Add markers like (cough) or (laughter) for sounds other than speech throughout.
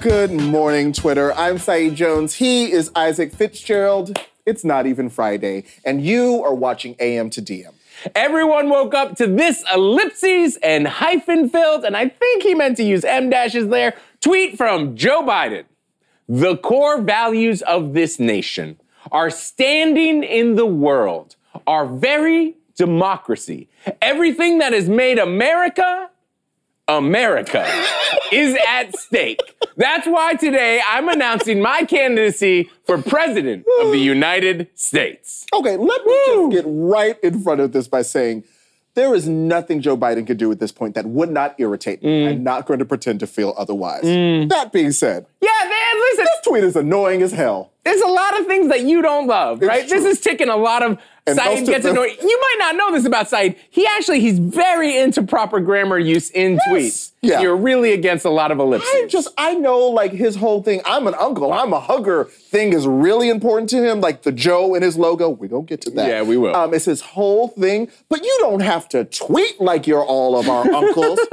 good morning, Twitter. I'm Saeed Jones. He is Isaac Fitzgerald. It's not even Friday, and you are watching AM to DM. Everyone woke up to this ellipses and hyphen filled, and I think he meant to use M dashes there. Tweet from Joe Biden. The core values of this nation are standing in the world, our very democracy. Everything that has made America America is at stake. That's why today I'm announcing my candidacy for president of the United States. Okay, let me just get right in front of this by saying there is nothing Joe Biden could do at this point that would not irritate me. I'm mm. not going to pretend to feel otherwise. Mm. That being said, Yeah, man, listen, this tweet is annoying as hell. there's a lot of things that you don't love, right? This is ticking a lot of And Saeed most of gets them- annoyed. You might not know this about Saeed. He actually he's very into proper grammar use in tweets. Yeah. You're really against a lot of ellipses. I just, I know like his whole thing, I'm an uncle, I'm a hugger thing is really important to him. Like the Joe in his logo, we don't get to that. Yeah, we will. Um, it's his whole thing, but you don't have to tweet like you're all of our uncles. (laughs)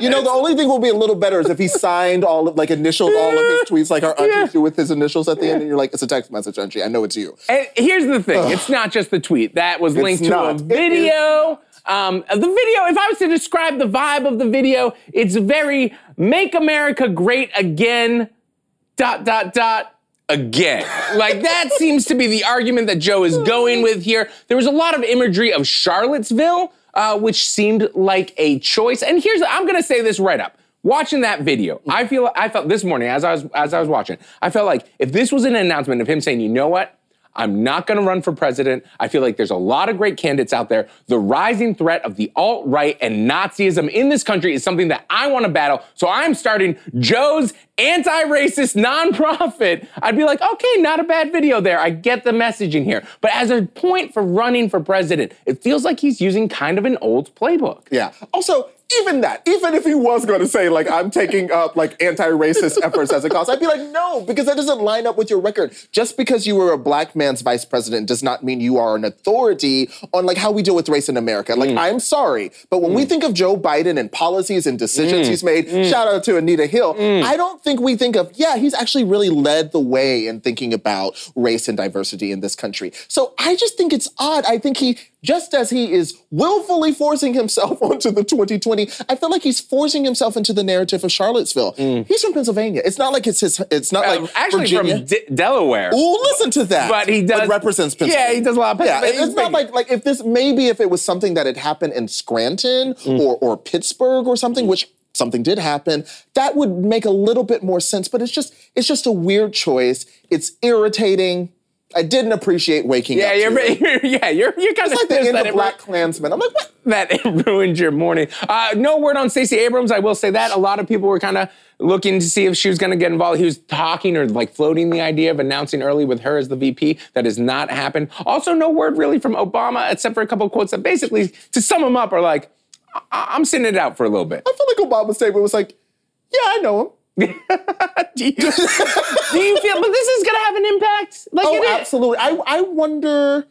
You know, the only thing will be a little better is if he signed all of, like initialed all of his tweets like our aunties Yeah. do with his initials at the end, and you're like, it's a text message, auntie, I know it's you. And here's the thing: it's not just the tweet that was linked to not. a video. Um, the video, if I was to describe the vibe of the video, it's very "Make America Great Again." Dot dot dot. Again. Like that (laughs) seems to be the argument that Joe is going with here. There was a lot of imagery of Charlottesville, uh, which seemed like a choice. And here's I'm gonna say this right up. Watching that video, I feel I felt this morning as I was as I was watching, I felt like if this was an announcement of him saying, you know what? I'm not going to run for president. I feel like there's a lot of great candidates out there. The rising threat of the alt right and Nazism in this country is something that I want to battle. So I'm starting Joe's anti racist nonprofit. I'd be like, okay, not a bad video there. I get the messaging here. But as a point for running for president, it feels like he's using kind of an old playbook. Yeah. Also, even that, even if he was going to say like I'm taking up like anti-racist efforts as a cause, I'd be like, no, because that doesn't line up with your record. Just because you were a black man's vice president does not mean you are an authority on like how we deal with race in America. Like, mm. I'm sorry, but when we mm. think of Joe Biden and policies and decisions mm. he's made, shout out to Anita Hill, I don't think we think of, yeah, he's actually really led the way in thinking about race and diversity in this country. So I just think it's odd. I think he just as he is willfully forcing himself (laughs) onto the 2020, I feel like he's forcing himself into the narrative of Charlottesville. He's from Pennsylvania. It's not like it's his. It's not Uh, like actually, Virginia. from D- Delaware. Ooh, listen to that. But he does- represents Pennsylvania. Yeah, he does a lot of Pennsylvania. Yeah, it's not like like if this maybe if it was something that had happened in Scranton Mm. or or Pittsburgh or something, which something did happen, that would make a little bit more sense. But it's just it's just a weird choice. It's irritating. I didn't appreciate waking yeah, up. you're, you're (laughs) yeah, you're you're kind It's of like the end of Black Klansman. I'm like, what? (laughs) that it ruined your morning. Uh, no word on Stacey Abrams. I will say that a lot of people were kind of looking to see if she was going to get involved. He was talking or like floating the idea of announcing early with her as the VP. That has not happened. Also, no word really from Obama, except for a couple of quotes that basically, to sum them up, are like, I- I'm sitting it out for a little bit. I feel like Obama's statement was like, yeah, I know him. (laughs) do, you, do you feel? But this is going to have an impact. Like Oh, absolutely. I, I wonder.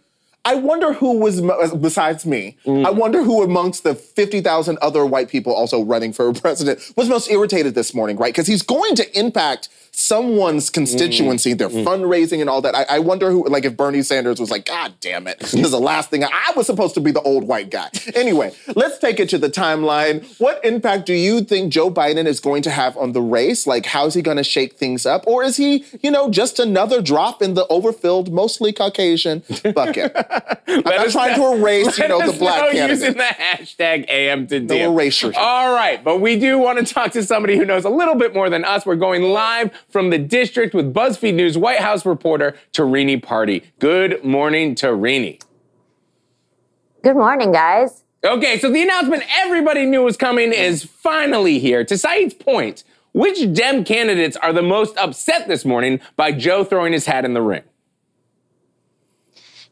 I wonder who was besides me. Mm. I wonder who amongst the fifty thousand other white people also running for president was most irritated this morning, right? Because he's going to impact someone's constituency, mm. their mm. fundraising and all that. I, I wonder who, like, if Bernie Sanders was like, "God damn it, this is the last thing I, I was supposed to be the old white guy." Anyway, let's take it to the timeline. What impact do you think Joe Biden is going to have on the race? Like, how's he going to shake things up, or is he, you know, just another drop in the overfilled, mostly Caucasian bucket? (laughs) I'm not trying to erase, you know, the black know using the hashtag AM to No erasure. All right, but we do want to talk to somebody who knows a little bit more than us. We're going live from the district with BuzzFeed News White House reporter Tarini Parti. Good morning, Tarini. Good morning, guys. Okay, so the announcement everybody knew was coming is finally here. To Saeed's point, which Dem candidates are the most upset this morning by Joe throwing his hat in the ring?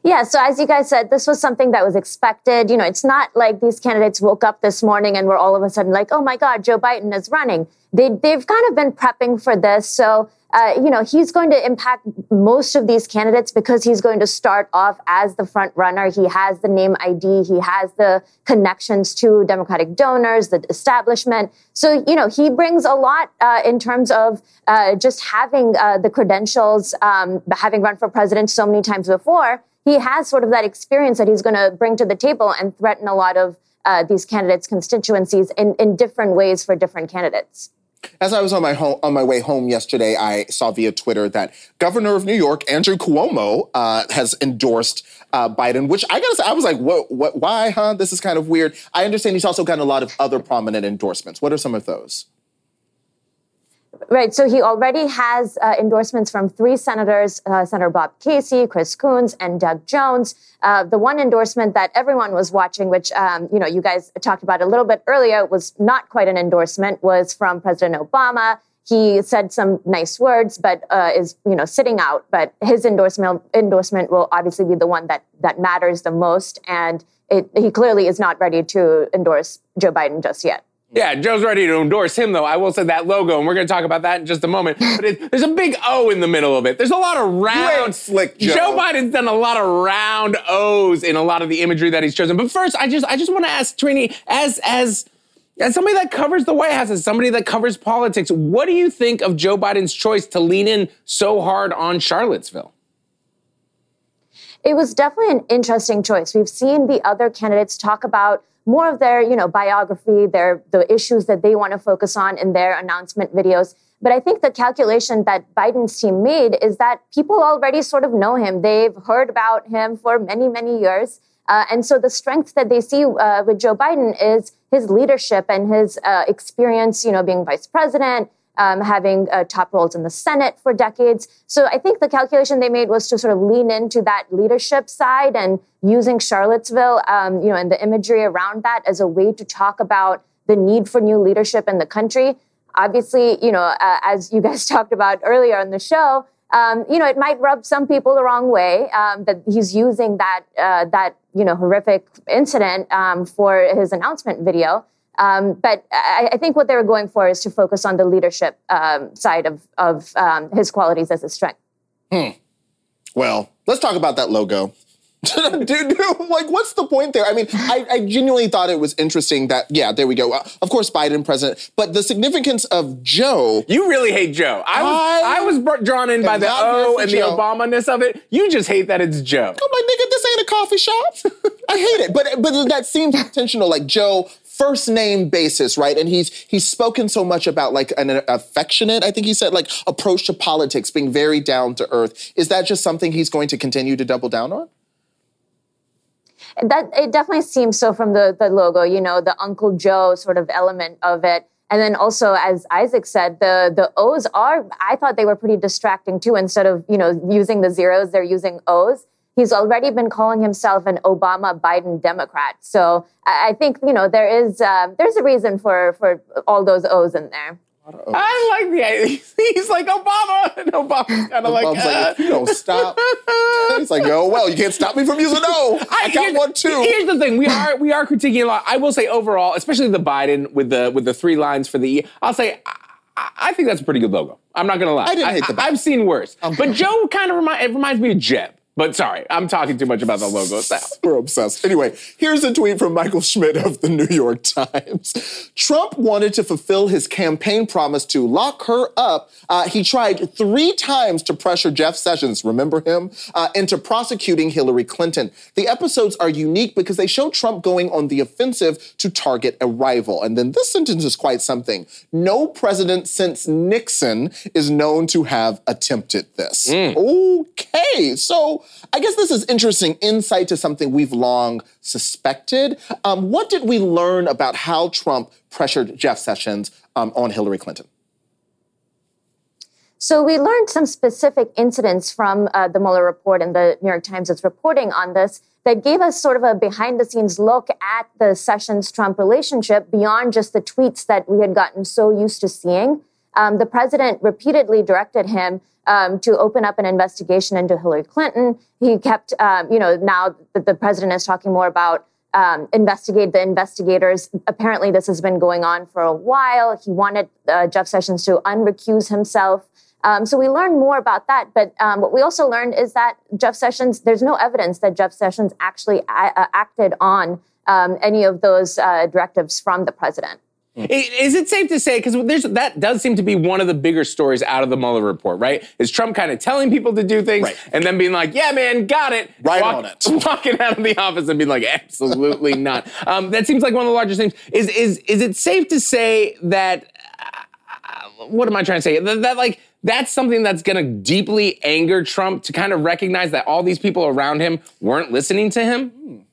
Yeah, so as you guys said, this was something that was expected. You know, it's not like these candidates woke up this morning and were all of a sudden like, oh my God, Joe Biden is running. They, they've kind of been prepping for this. So uh, you know, he's going to impact most of these candidates because he's going to start off as the front runner. He has the name ID. He has the connections to Democratic donors, the establishment. So, you know, he brings a lot uh, in terms of uh, just having uh, the credentials, um, having run for president so many times before. He has sort of that experience that he's going to bring to the table and threaten a lot of uh, these candidates' constituencies in, in different ways for different candidates. As I was on my home, on my way home yesterday, I saw via Twitter that Governor of New York Andrew Cuomo uh, has endorsed uh, Biden. Which I gotta say, I was like, what, what, why, huh? This is kind of weird. I understand he's also gotten a lot of other prominent endorsements. What are some of those? Right. So he already has uh, endorsements from three senators, uh, Senator Bob Casey, Chris Coons, and Doug Jones. Uh, the one endorsement that everyone was watching, which, um, you know, you guys talked about a little bit earlier, was not quite an endorsement, was from President Obama. He said some nice words, but uh, is, you know, sitting out. But his endorsement, endorsement will obviously be the one that, that matters the most. And it, he clearly is not ready to endorse Joe Biden just yet. Yeah, Joe's ready to endorse him, though. I will say that logo, and we're going to talk about that in just a moment. But it, there's a big O in the middle of it. There's a lot of round. slick, Joe. Joe Biden's done a lot of round O's in a lot of the imagery that he's chosen. But first, I just I just want to ask Trini, as as as somebody that covers the White House, as somebody that covers politics, what do you think of Joe Biden's choice to lean in so hard on Charlottesville? It was definitely an interesting choice. We've seen the other candidates talk about more of their, you know, biography, their the issues that they want to focus on in their announcement videos. But I think the calculation that Biden's team made is that people already sort of know him. They've heard about him for many, many years. Uh, and so the strength that they see uh, with Joe Biden is his leadership and his uh, experience, you know, being vice president, um, having uh, top roles in the Senate for decades. So I think the calculation they made was to sort of lean into that leadership side and using Charlottesville, um, you know, and the imagery around that as a way to talk about the need for new leadership in the country. Obviously, you know, uh, as you guys (laughs) talked about earlier in the show, um, you know, it might rub some people the wrong way um, that he's using that uh, that you know horrific incident um, for his announcement video. Um, but I, I, think what they were going for is to focus on the leadership um, side of, of um, his qualities as a strength. Hmm. Well, let's talk about that logo. (laughs) dude, dude, like, what's the point there? I mean, I, I, genuinely thought it was interesting that, yeah, there we go. Uh, of course, Biden president, but the significance of Joe. You really hate Joe. I was, I, I was drawn in by the O and Joe. the Obama-ness of it. You just hate that it's Joe. I'm like, nigga, this ain't a coffee shop. I hate it, but but that seems intentional. Like Joe first name basis, right? And he's he's spoken so much about like an affectionate, I think he said, like approach to politics, being very down to earth. Is that just something he's going to continue to double down on? That it definitely seems so from the the logo, you know, the Uncle Joe sort of element of it. And then also, as Isaac said, the the O's are I thought they were pretty distracting too. Instead of you know using the zeros, they're using O's he's already been calling himself an Obama Biden Democrat. So I think you know there is uh, there's a reason for for all those O's in there. I like the (laughs) he's like Obama (laughs) and Obama's kind of like, uh. like you don't stop. (laughs) he's like, oh well, you can't stop me from using O. I, I got one too. Here's the thing: we are we are critiquing a lot. I will say overall, especially the Biden with the with the three lines for the E. I'll say. I, I think that's a pretty good logo. I'm not gonna lie. I didn't hate the. I, have seen worse, but Joe kind of remind it reminds me of Jeb. But sorry, I'm talking too much about the logo itself. (laughs) We're obsessed. Anyway, here's a tweet from Michael Schmidt of the New York Times. Trump wanted to fulfill his campaign promise to lock her up. Uh, he tried three times to pressure Jeff Sessions, remember him, uh, into prosecuting Hillary Clinton. The episodes are unique because they show Trump going on the offensive to target a rival. And then this sentence is quite something. No president since Nixon is known to have attempted this. Mm. Okay, so I guess this is interesting insight to something we've long suspected. Um, what did we learn about how Trump pressured Jeff Sessions um, on Hillary Clinton? So we learned some specific incidents from uh, the Mueller report, and the New York Times is reporting on this that gave us sort of a behind the scenes look at the Sessions Trump relationship beyond just the tweets that we had gotten so used to seeing. Um, the president repeatedly directed him um, to open up an investigation into Hillary Clinton. He kept, um, you know, now that the president is talking more about um, investigate the investigators. Apparently, this has been going on for a while. He wanted uh, Jeff Sessions to unrecuse himself. Um, so we learned more about that. But um, what we also learned is that Jeff Sessions, there's no evidence that Jeff Sessions actually a- uh, acted on um, any of those uh, directives from the president. Is it safe to say because there's that does seem to be one of the bigger stories out of the Mueller report, right? Is Trump kind of telling people to do things Right. and then being like, "Yeah, man, got it," Right on it. (laughs) walking out of the office and being like, "Absolutely not." Um, that seems like one of the largest things. Is is is it safe to say that? Uh, what am I trying to say? That, that like that's something that's going to deeply anger Trump to kind of recognize that all these people around him weren't listening to him.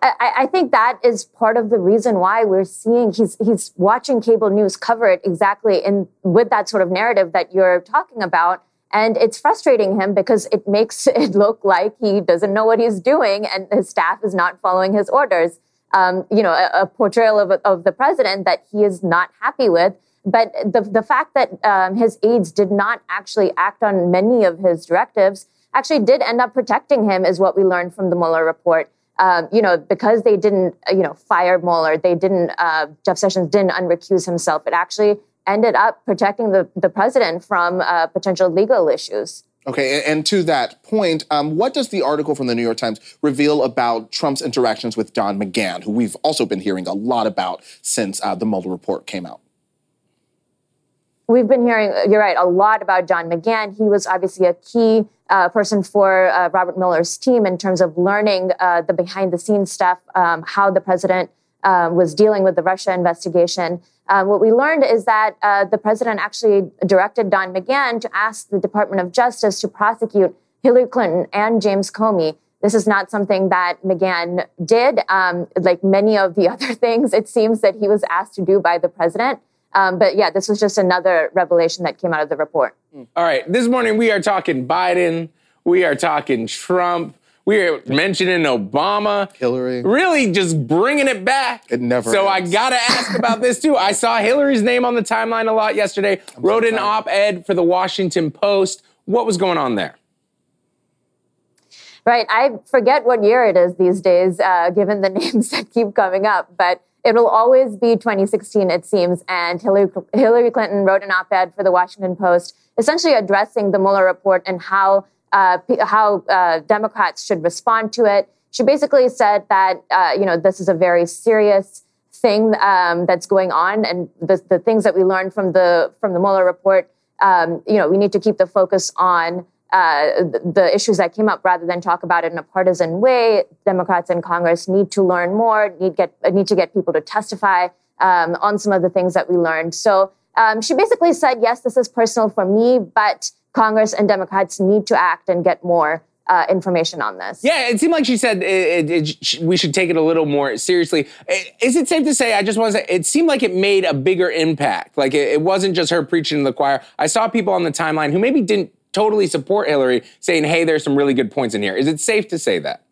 I, I think that is part of the reason why we're seeing he's he's watching cable news cover it exactly in with that sort of narrative that you're talking about. And it's frustrating him because it makes (laughs) it look like he doesn't know what he's doing and his staff is not following his orders. Um, you know, a, a portrayal of, of the president that he is not happy with. But the, the fact that um, his aides did not actually act on many of his directives actually did end up protecting him, is what we learned from the Mueller report. Um, you know, because they didn't, uh, you know, fire Mueller, they didn't, uh, Jeff Sessions didn't unrecuse himself. It actually ended up protecting the, the president from uh, potential legal issues. Okay, and, to that point, um, what does the article from the New York Times reveal about Trump's interactions with Don McGahn, who we've also been hearing a lot about since uh, the Mueller report came out? We've been hearing, you're right, a lot about John McGahn. He was obviously a key uh, person for uh, Robert Mueller's team in terms of learning uh, the behind the scenes stuff, um, how the president um, was dealing with the Russia investigation. Um, what we learned is that uh, the president actually directed Don McGahn to ask the Department of Justice to prosecute Hillary Clinton and James Comey. This is not something that McGahn did. Um, like many of the (laughs) other things, it seems that he was asked to do by the president. Um, but yeah, this was just another revelation that came out of the report. All right, this morning we are talking Biden, we are talking Trump, we are mentioning Obama, Hillary. really just bringing it back. It never So I gotta ask about this too. I saw Hillary's name on the timeline a lot yesterday. wrote an op-ed for the Washington Post. What was going on there? Right. I forget what year it is these days, uh, given the (laughs) names that keep coming up, but it'll always be 2016, it seems. And Hillary, Hillary Clinton wrote an op-ed for the Washington Post, essentially addressing the Mueller report and how uh, how uh, Democrats should respond to it. She basically said that uh, you know this is a very serious thing um, that's going on, and the, the things that we learned from the from the Mueller report. Um, you know, we need to keep the focus on uh, the, issues that came up rather than talk about it in a partisan way. Democrats in Congress need to learn more, need get need to get people to testify um, on some of the things that we learned. So um, she basically said, yes, this is personal for me, but Congress and Democrats need to act and get more uh, information on this. Yeah, it seemed like she said it, it, it, we should take it a little more seriously. Is it safe to say? I just want to say it seemed like it made a bigger impact. Like it, it wasn't just her preaching to the choir. I saw people on the timeline who maybe didn't totally support Hillary saying, "Hey, there's some really good points in here." Is it safe to say that?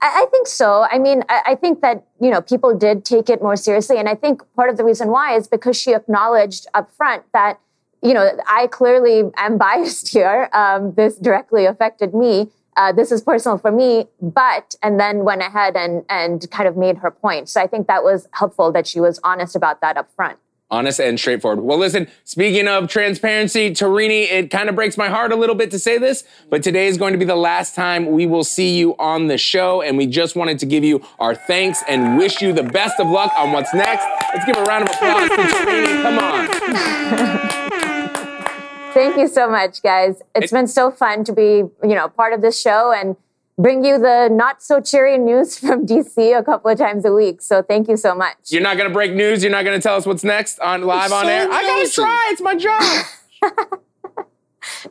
I, think so. I mean, I, I think that you know people did take it more seriously, and I think part of the reason why is because she acknowledged up front that you know I clearly am biased (laughs) here. Um, this directly affected me. Uh, this is personal for me, but and then went ahead and and kind of made her point. So I think that was helpful that she was honest about that up front. Honest and straightforward. Well, listen, speaking of transparency, Torini, it kind of breaks my heart a little bit to say this, but today is going to be the last time we will see you on the show. And we just wanted to give you our thanks and wish you the best of luck on what's next. Let's give a round of applause for Tarini. Come on. Thank you so much, guys. It's been so fun to be, you know, part of this show and bring you the not so cheery news (laughs) from DC a couple of times a week. So thank you so much. You're not going to break news. You're not going to tell us what's next on live on air. I got to try. It's my job. (laughs)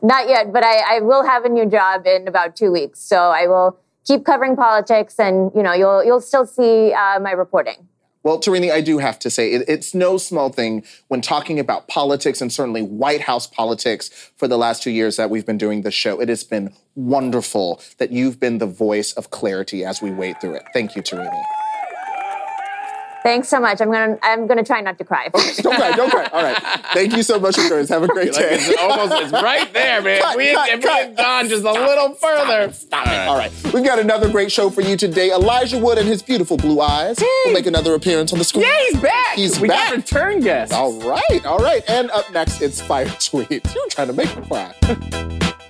Not yet, but I, I will have a new job in about two weeks. So I will keep covering politics, and you know, you'll you'll still see uh, my reporting. Well, Tarini, I do have to say, it, it's no small thing when talking about politics and certainly White House politics for the last two years that we've been doing this show. It has been wonderful that you've been the voice of clarity as we wade through it. Thank you, Tarini. Thanks so much. I'm gonna I'm gonna try not to cry. Don't cry, don't cry. All right. Thank you so much for. Have a great Like day. it's (laughs) almost it's right there, man. Cut, we, cut, if we cut. had gone just a little further. Stop it. All right. We've got another great show for you today. Elijah Wood and his beautiful blue eyes will make another appearance on the screen. Yeah, he's back. He's we back. got return guests. All right, all right. And up next, it's Fire Tweet. You're (laughs) trying to make me cry. (laughs)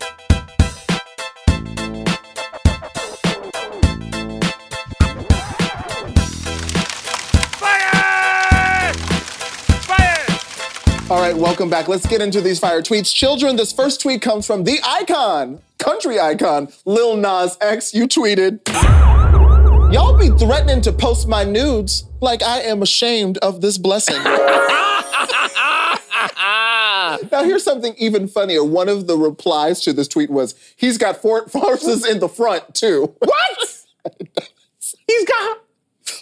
All right, welcome back. Let's get into these fire tweets. Children, this first tweet comes from the icon, country icon, Lil Nas X. You tweeted, Y'all be threatening to post my nudes like I am ashamed of this blessing. (laughs) now, here's something even funnier. One of the replies to this tweet was, He's got four (laughs) horses in the front, too. What? (laughs) He's got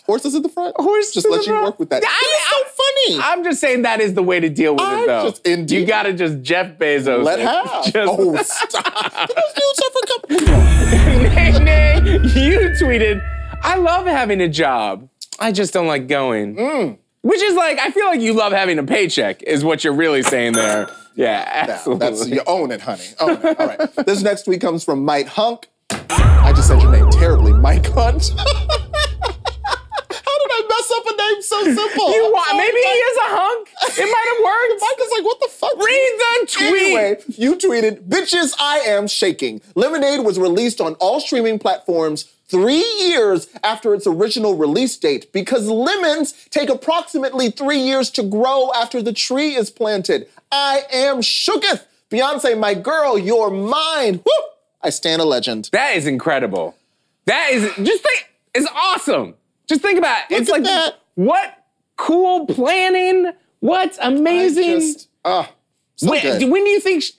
horses in the front? Horses Just let you front? work with that. I- so funny. I'm just saying that is the way to deal with I'm it, though. just- indeed. You gotta just Jeff Bezos. Let have. (laughs) Just, oh, stop. Those dudes are for. (laughs) Nay, nay, you tweeted, I love having a job. I just don't like going. Mm. Which is like, I feel like you love having a paycheck, is what you're really saying there. (laughs) Yeah, Now, absolutely. that's you own it, honey. Own it. All right. This next tweet comes from Mike Hunk. I just said your name terribly, Mike Hunt. How did I mess up a name so (laughs) simple? you want, sorry, oh maybe he is a hunk. It might have worked. (laughs) Mike is like, what the fuck? Read the tweet. Anyway, you tweeted, bitches, I am shaking. Lemonade was released on all streaming platforms three years after its original release date because lemons take approximately three years to grow after the tree is planted. I am shooketh. Beyonce, my girl, you're mine. Woo! I stand a legend. That is incredible. That is just think it's awesome. Just think about it. it's at like that. what cool planning. What I amazing. just, ah, so when, good. when do you think? She,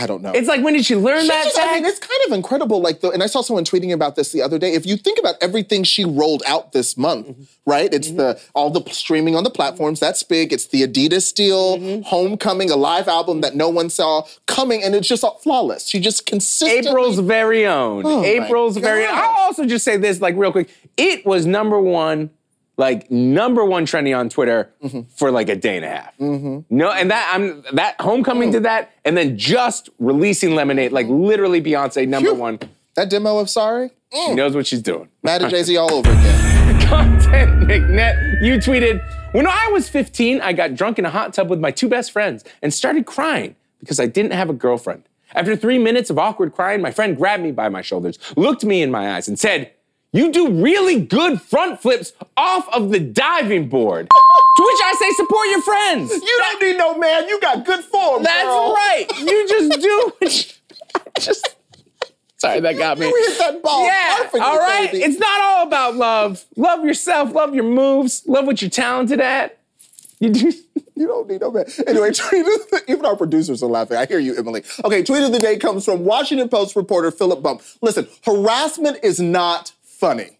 I don't know. it's like when did she learn She that? just- I mean, it's kind of incredible. Like, the, and I saw someone tweeting about this the other day. If you think about everything she rolled out this month, Mm-hmm. right? It's the all the streaming on the platforms. That's big. It's the Adidas deal, Mm-hmm. Homecoming, a live album that no one saw coming, and it's just all flawless. She just consistently. April's very own. Oh April's very. God. I'll also just say this, like real quick. It was number one, like number one trending on Twitter Mm-hmm. for like a day and a half. No, and that I'm that Homecoming Mm. did that, and then just releasing Lemonade, like literally Beyonce number Phew. one. that demo of Sorry. She knows what she's doing. Mad at (laughs) Jay Z all over again. Content McNet, you tweeted, when I was 15, I got drunk in a hot tub with my two best friends and started crying because I didn't have a girlfriend. After three minutes of awkward crying, my friend grabbed me by my shoulders, looked me in my eyes, and said, You do really good front flips off of the diving board. to which I say, Support your friends. You don't need no man. You got good form. That's girl. right. You just do you- (laughs) just. Sorry, that got me. You hit that ball Yeah, all right. baby. It's not all about love. Love yourself. Love your moves. Love what you're talented at. You do. (laughs) You don't need no man. Anyway, (laughs) tweet of the, even our producers are laughing. I hear you, Emily. Okay, tweet of the day comes from Washington Post reporter Philip Bump. Listen, harassment is not funny,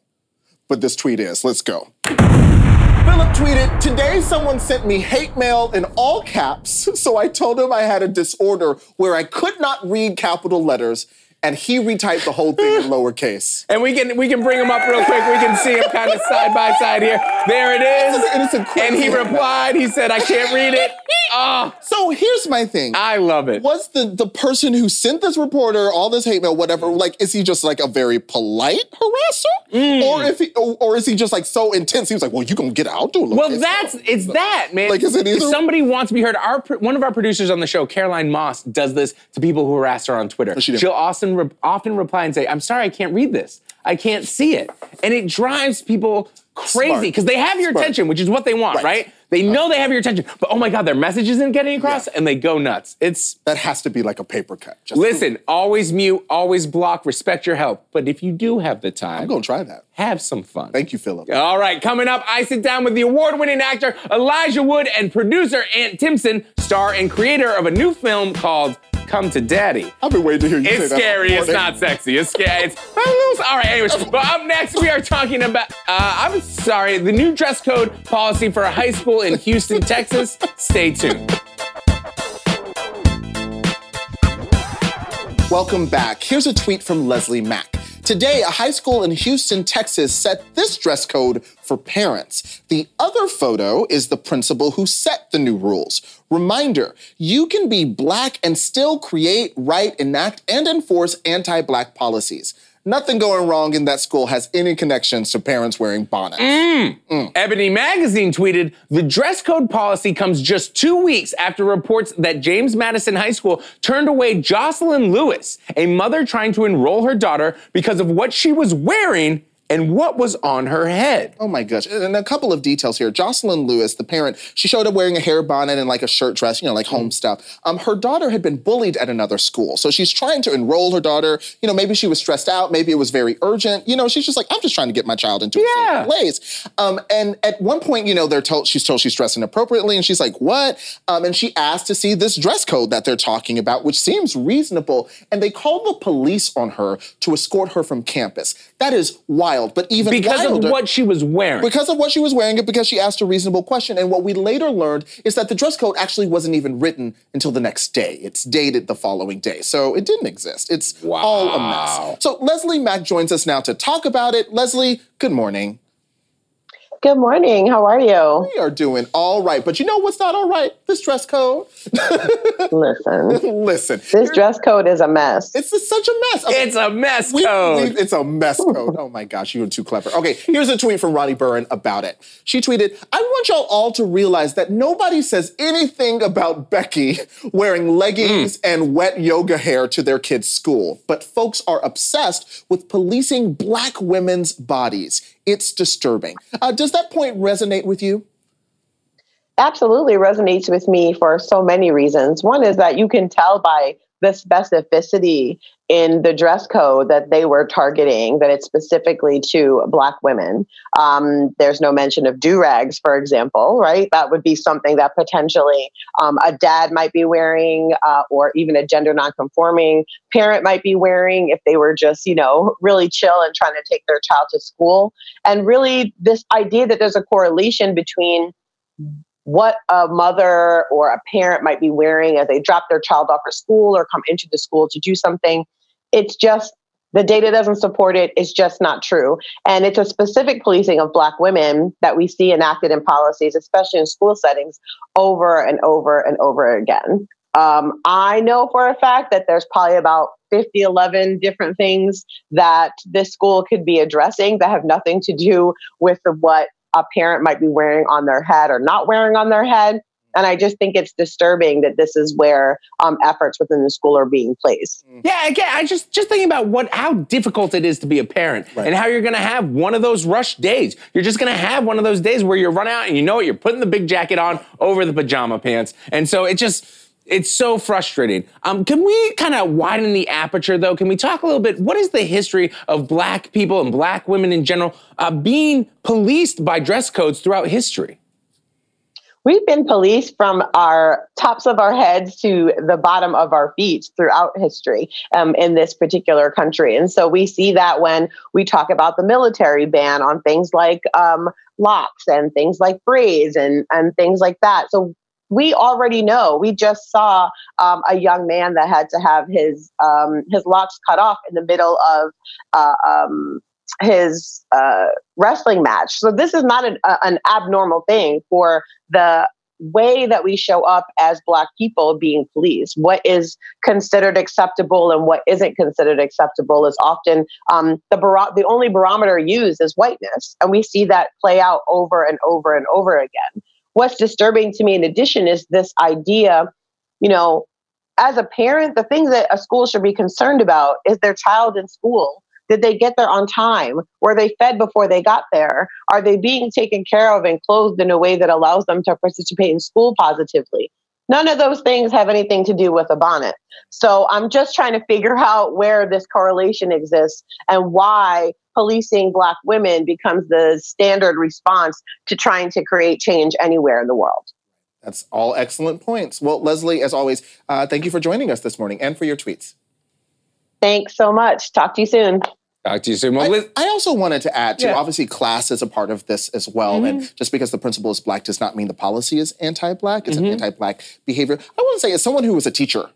but this tweet is. Let's go. Philip tweeted, Today someone sent me hate mail in all caps, (laughs) so I told him I had a disorder where I could not read capital letters, and he retyped the whole thing in (laughs) lowercase. And we can we can bring him up real quick. We can see him kind of side by side here. There it is. And it's a And he replied. He said, "I can't read it." Oh, (laughs) So here's my thing. I love it. was the the person who sent this reporter all this hate mail, whatever, like, is he just like a very polite harasser, Mm. or if he, or, or is he just like so intense? He was like, well, you gonna get out, little Well, that's it's that man. Like, is it If either- somebody wants to be heard? Our one of our producers on the show, Caroline Moss, does this to people who harass her on Twitter. She She'll often re- often reply and say, "I'm sorry, I can't read this. I can't see it," and it drives people crazy because they have your Smart. attention, which is what they want, Right. right? They uh-huh. know they have your attention, but oh my god, their message isn't getting across, and they go nuts. It's that has to be like a paper cut. Just, listen, always mute, always block, respect your help. But if you do have the time, I'm gonna try that. have some fun. Thank you, Philip. All right, coming up, I sit down with the award winning actor Elijah Wood and producer Ant Timpson, star and creator of a new film called Come to Daddy. I've been waiting to hear you say It's that. scary, all it's not sexy, it's scary. It's (laughs) all right, anyways. (laughs) But up next, we are talking about, uh, I'm sorry, the new dress code policy for a high school in Houston, Texas. Stay tuned. Welcome back. Here's a tweet from Leslie Mac. Today, a high school in Houston, Texas set this dress code for parents. The other photo is the principal who set the new rules. Reminder you can be black and still create, write, enact, and enforce anti black policies. Nothing going wrong in that school has any connections to parents wearing bonnets. Mm. Mm. Ebony Magazine tweeted The dress code policy comes just two weeks after reports that James Madison High School turned away Jocelyn Lewis, a mother trying to enroll her daughter because of what she was wearing and what was on her head. Oh my gosh. And a couple of details here. Jocelyn Lewis, the parent, she showed up wearing a hair bonnet and like a shirt dress, you know, like home stuff. Um, her daughter had been bullied at another school. So she's trying to enroll her daughter. You know, maybe she was stressed out. Maybe it was very urgent. You know, she's just like, I'm just trying to get my child into a Yeah. safe place. Um, and at one point, you know, they're told, she's told she's dressed inappropriately. And she's like, what? Um, and she asked to see this dress code that they're talking about, which seems reasonable. And they called the police on her to escort her from campus. That is wild. But even Because wilder, of what she was wearing. because of what she was wearing and because she asked a reasonable question. And what we later learned is that the dress code actually wasn't even written until the next day. It's dated the following day. So it didn't exist. It's all a mess. So Leslie Mac joins us now to talk about it. Leslie, good morning. Good morning. How are you? We are doing all right. But you know what's not all right? This dress code. (laughs) Listen, Listen, this dress code is a mess. it's just such a mess. I mean, it's a mess We- code. we- it's a mess code. Oh my gosh, you are too clever. Okay, here's a tweet from Ronnie Burren about it. She tweeted, I want y'all all to realize that nobody says anything about Becky wearing leggings mm. and wet yoga hair to their kids' school, but folks are obsessed with policing black women's bodies. It's disturbing. Uh, does that point resonate with you? Absolutely resonates with me for so many reasons. One is that you can tell by the specificity in the dress code that they were targeting, that it's specifically to Black women. Um, there's no mention of do rags, for example, right? That would be something that potentially um, a dad might be wearing, uh, or even a gender nonconforming parent might be wearing if they were just, you know, really chill and trying to take their child to school. And really, this idea that there's a correlation between what a mother or a parent might be wearing as they drop their child off for school or come into the school to do something. It's just the data doesn't support it. It's just not true. And it's a specific policing of Black women that we see enacted in policies, especially in school settings, over and over and over again. Um, I know for a fact that there's probably about 50, 11 different things that this school could be addressing that have nothing to do with what a parent might be wearing on their head or not wearing on their head. And I just think it's disturbing that this is where um, efforts within the school are being placed. Yeah, again, I just just thinking about what how difficult it is to be a parent Right. and how you're gonna have one of those rush days. You're just gonna have one of those days where you run out and you know it, you're putting the big jacket on over the pajama pants. And so it just it's so frustrating. Um, can we kind of widen the aperture though? Can we talk a little bit? What is the history of black people and black women in general uh, being policed by dress codes throughout history? We've been policed from our tops of our heads to the bottom of our feet throughout history um, in this particular country. And so we see that when we talk about the military ban on things like um, locks and things like braids and, and things like that. So we already know. We just saw um, a young man that had to have his um, his locks cut off in the middle of uh, um, his uh, wrestling match. So this is not an, uh, an abnormal thing for the way that we show up as Black people being policed. What is considered acceptable and what isn't considered acceptable is often um, the baro- the only barometer used is whiteness, and we see that play out over and over and over again. What's disturbing to me, in addition, is this idea, you know, as a parent, the things that a school should be concerned about is their child in school. Did they get there on time? Were they fed before they got there? Are they being taken care of and clothed in a way that allows them to participate in school positively? None of those things have anything to do with a bonnet. So I'm just trying to figure out where this correlation exists and why policing Black women becomes the standard response to trying to create change anywhere in the world. That's all excellent points. Well, Leslie, as always, uh, thank you for joining us this morning and for your tweets. Thanks so much. Talk to you soon. Talk to you soon. Well, I, I also wanted to add, too, Yeah. obviously, class is a part of this as well. And mm-hmm. just because the principal is black does not mean the policy is anti black. It's an mm-hmm. anti black behavior. I want to say, as someone who was a teacher,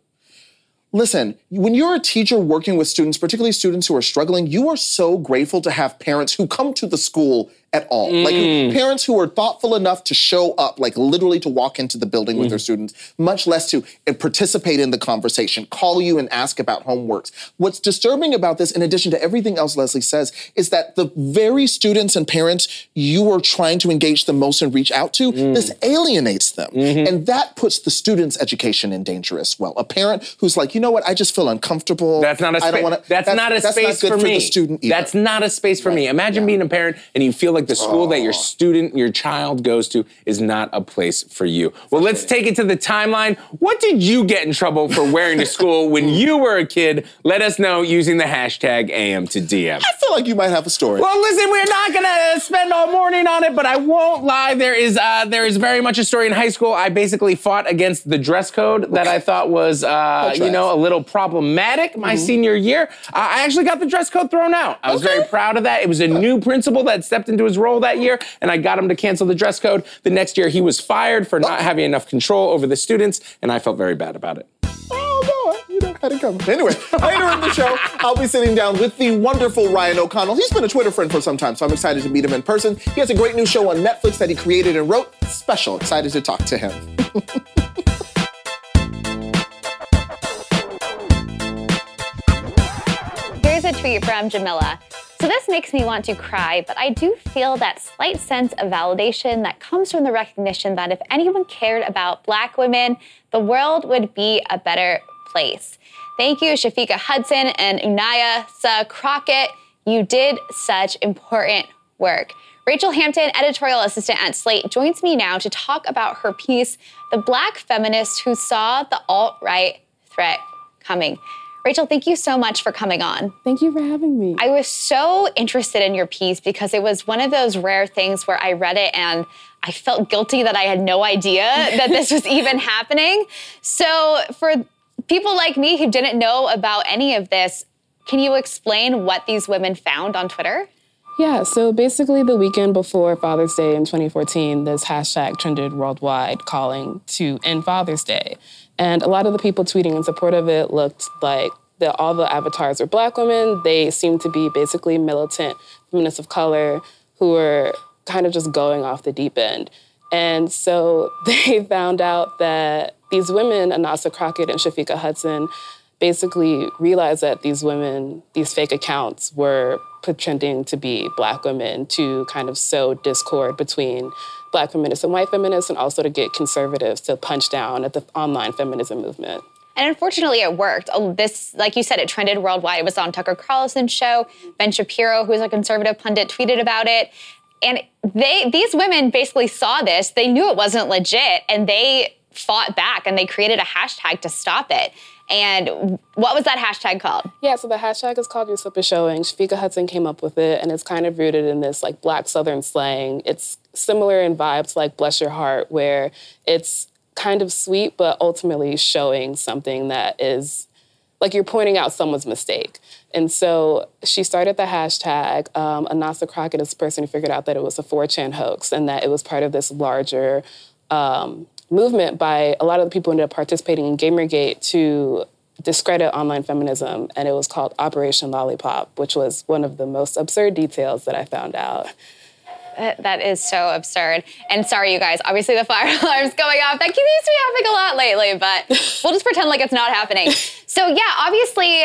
listen, when you're a teacher working with students, particularly students who are struggling, you are so grateful to have parents who come to the school at all. Like mm. parents who are thoughtful enough to show up, like literally to walk into the building with mm. their students, much less to uh, participate in the conversation, call you and ask about homeworks. What's disturbing about this, in addition to everything else Leslie says, is that the very students and parents you are trying to engage the most and reach out to, mm. this alienates them. Mm-hmm. And that puts the student's education in danger as well. A parent who's like, you know what, I just feel uncomfortable. That's not a I don't space. wanna- that's, not a that's space good for, me. the student either. That's not a space for me. Imagine Yeah. being a parent and you feel like the school that your Oh. student, your child goes to is not a place for you. Well, let's take it to the timeline. What did you get in trouble for wearing to school (laughs) when you were a kid? Let us know using the hashtag AM to DM. I feel like you might have a story. Well, listen, we're not gonna spend all morning on it, but I won't lie. There is uh, there is very much a story in high school. I basically fought against the dress code that I thought was uh, you know a little problematic my senior year. Uh, I actually got the dress code thrown out. I was very proud of that. It was a new principal that stepped into his role that year, and I got him to cancel the dress code. The next year, he was fired for not having enough control over the students, and I felt very bad about it. Oh no, you know had it coming. Anyway, later in the show, I'll be sitting down with the wonderful Ryan O'Connell. He's been a Twitter friend for some time, so I'm excited to meet him in person. He has a great new show on Netflix that he created and wrote. Special, excited to talk to him. Here's a tweet from Jamila. So this makes me want to cry, but I do feel that slight sense of validation that comes from the recognition that if anyone cared about Black women, the world would be a better place. Thank you, Shafiqah Hudson and Unaya Sa Crockett. You did such important work. Rachel Hampton, editorial assistant at Slate, joins me now to talk about her piece, The Black Feminist Who Saw the Alt Right Threat Coming. Rachel, thank you so much for coming on. Thank you for having me. I was so interested in your piece because it was one of those rare things where I read it and I felt guilty that I had no idea (laughs) that this was even happening. So, for people like me who didn't know about any of this, can you explain what these women found on Twitter? yeah, so basically, the weekend before Father's Day in 2014, this hashtag trended worldwide calling to end Father's Day. And a lot of the people tweeting in support of it looked like all the avatars were black women. They seemed to be basically militant feminists of color who were kind of just going off the deep end. And so (laughs) they found out that these women, I'Nasah Crockett and Shafiqah Hudson, basically realized that these women, these fake accounts, were pretending to be black women to kind of sow discord between black feminists and white feminists, and also to get conservatives to punch down at the online feminism movement. And unfortunately, it worked. Oh, This, like you said, it trended worldwide. It was on Tucker Carlson's show. Ben Shapiro, who's a conservative pundit, tweeted about it. And they, these women basically saw this. They knew it wasn't legit, and they fought back and they created a hashtag to stop it. And what was that hashtag called? Yeah, so the hashtag is called Your Slip is Showing. Shafiqah Hudson came up with it, and it's kind of rooted in this like black Southern slang. It's similar in vibes like Bless Your Heart, where it's kind of sweet, but ultimately showing something that is like you're pointing out someone's mistake. And so she started the hashtag. Um, I'Nasah Crockett is the person who figured out that it was a 4chan hoax and that it was part of this larger um, movement by a lot of the people who ended up participating in Gamergate to discredit online feminism. And it was called Operation Lollipop, which was one of the most absurd details that I found out. That- That is so absurd. And sorry, you guys. Obviously, the fire (laughs) alarm's going off. That seems to be happening a lot lately, but (laughs) we'll just pretend like it's not happening. So, yeah, obviously,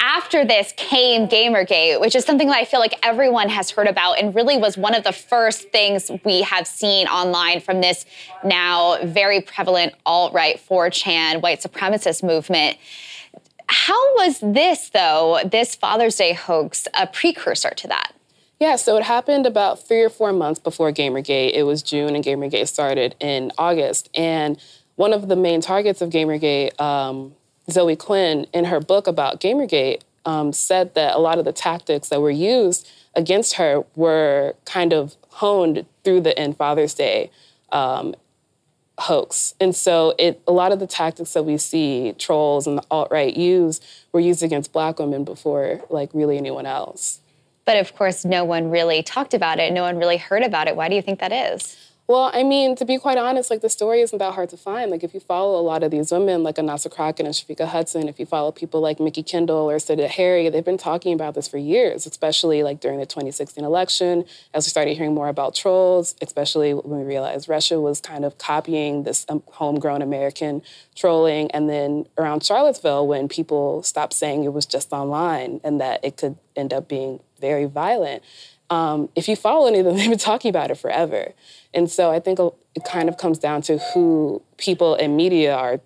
after this came Gamergate, which is something that I feel like everyone has heard about and really was one of the first things we have seen online from this now very prevalent alt right 4chan white supremacist movement. How was this, though, this Father's Day hoax, a precursor to that? Yeah, so it happened about three or four months before Gamergate. It was June, and Gamergate started in August. And one of the main targets of Gamergate, um, Zoe Quinn, in her book about Gamergate, um, said that a lot of the tactics that were used against her were kind of honed through the End Father's Day um, hoax. And so it a lot of the tactics that we see trolls and the alt-right use were used against black women before like really anyone else. But of course, no one really talked about it. No one really heard about it. Why do you think that is? Well, I mean, to be quite honest, like the story isn't that hard to find. Like if you follow a lot of these women, like I'Nasah Crockett and Shafiqah Hudson, if you follow people like Mikki Kendall or Sida Harry, they've been talking about this for years, especially like during the 2016 election, as we started hearing more about trolls, especially when we realized Russia was kind of copying this um, homegrown American trolling. And then around Charlottesville, when people stopped saying it was just online and that it could end up being very violent. Um, if you follow any of them, (laughs) they've been talking about it forever. And so I think it kind of comes down to who people in media are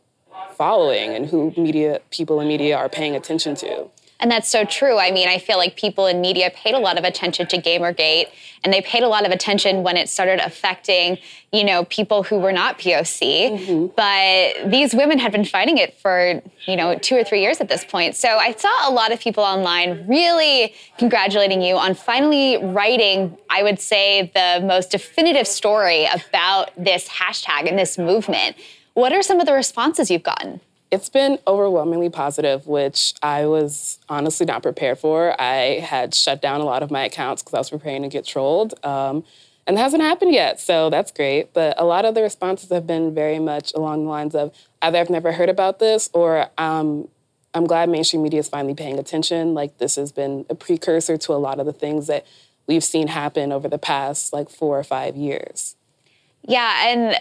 following and who media people in media are paying attention to. And that's so true. I mean, I feel like people in media paid a lot of attention to Gamergate, and they paid a lot of attention when it started affecting, you know, people who were not POC. Mm-hmm. But these women had been fighting it for, you know, two or three years at this point. So I saw a lot of people online really congratulating you on finally writing, I would say, the most definitive story about this hashtag and this movement. What are some of the responses you've gotten? It's been overwhelmingly positive, which I was honestly not prepared for. I had shut down a lot of my accounts because I was preparing to get trolled. Um, and hasn't happened yet, so that's great. But a lot of the responses have been very much along the lines of either I've never heard about this or um, I'm glad mainstream media is finally paying attention. Like this has been a precursor to a lot of the things that we've seen happen over the past like four or five years. Yeah, and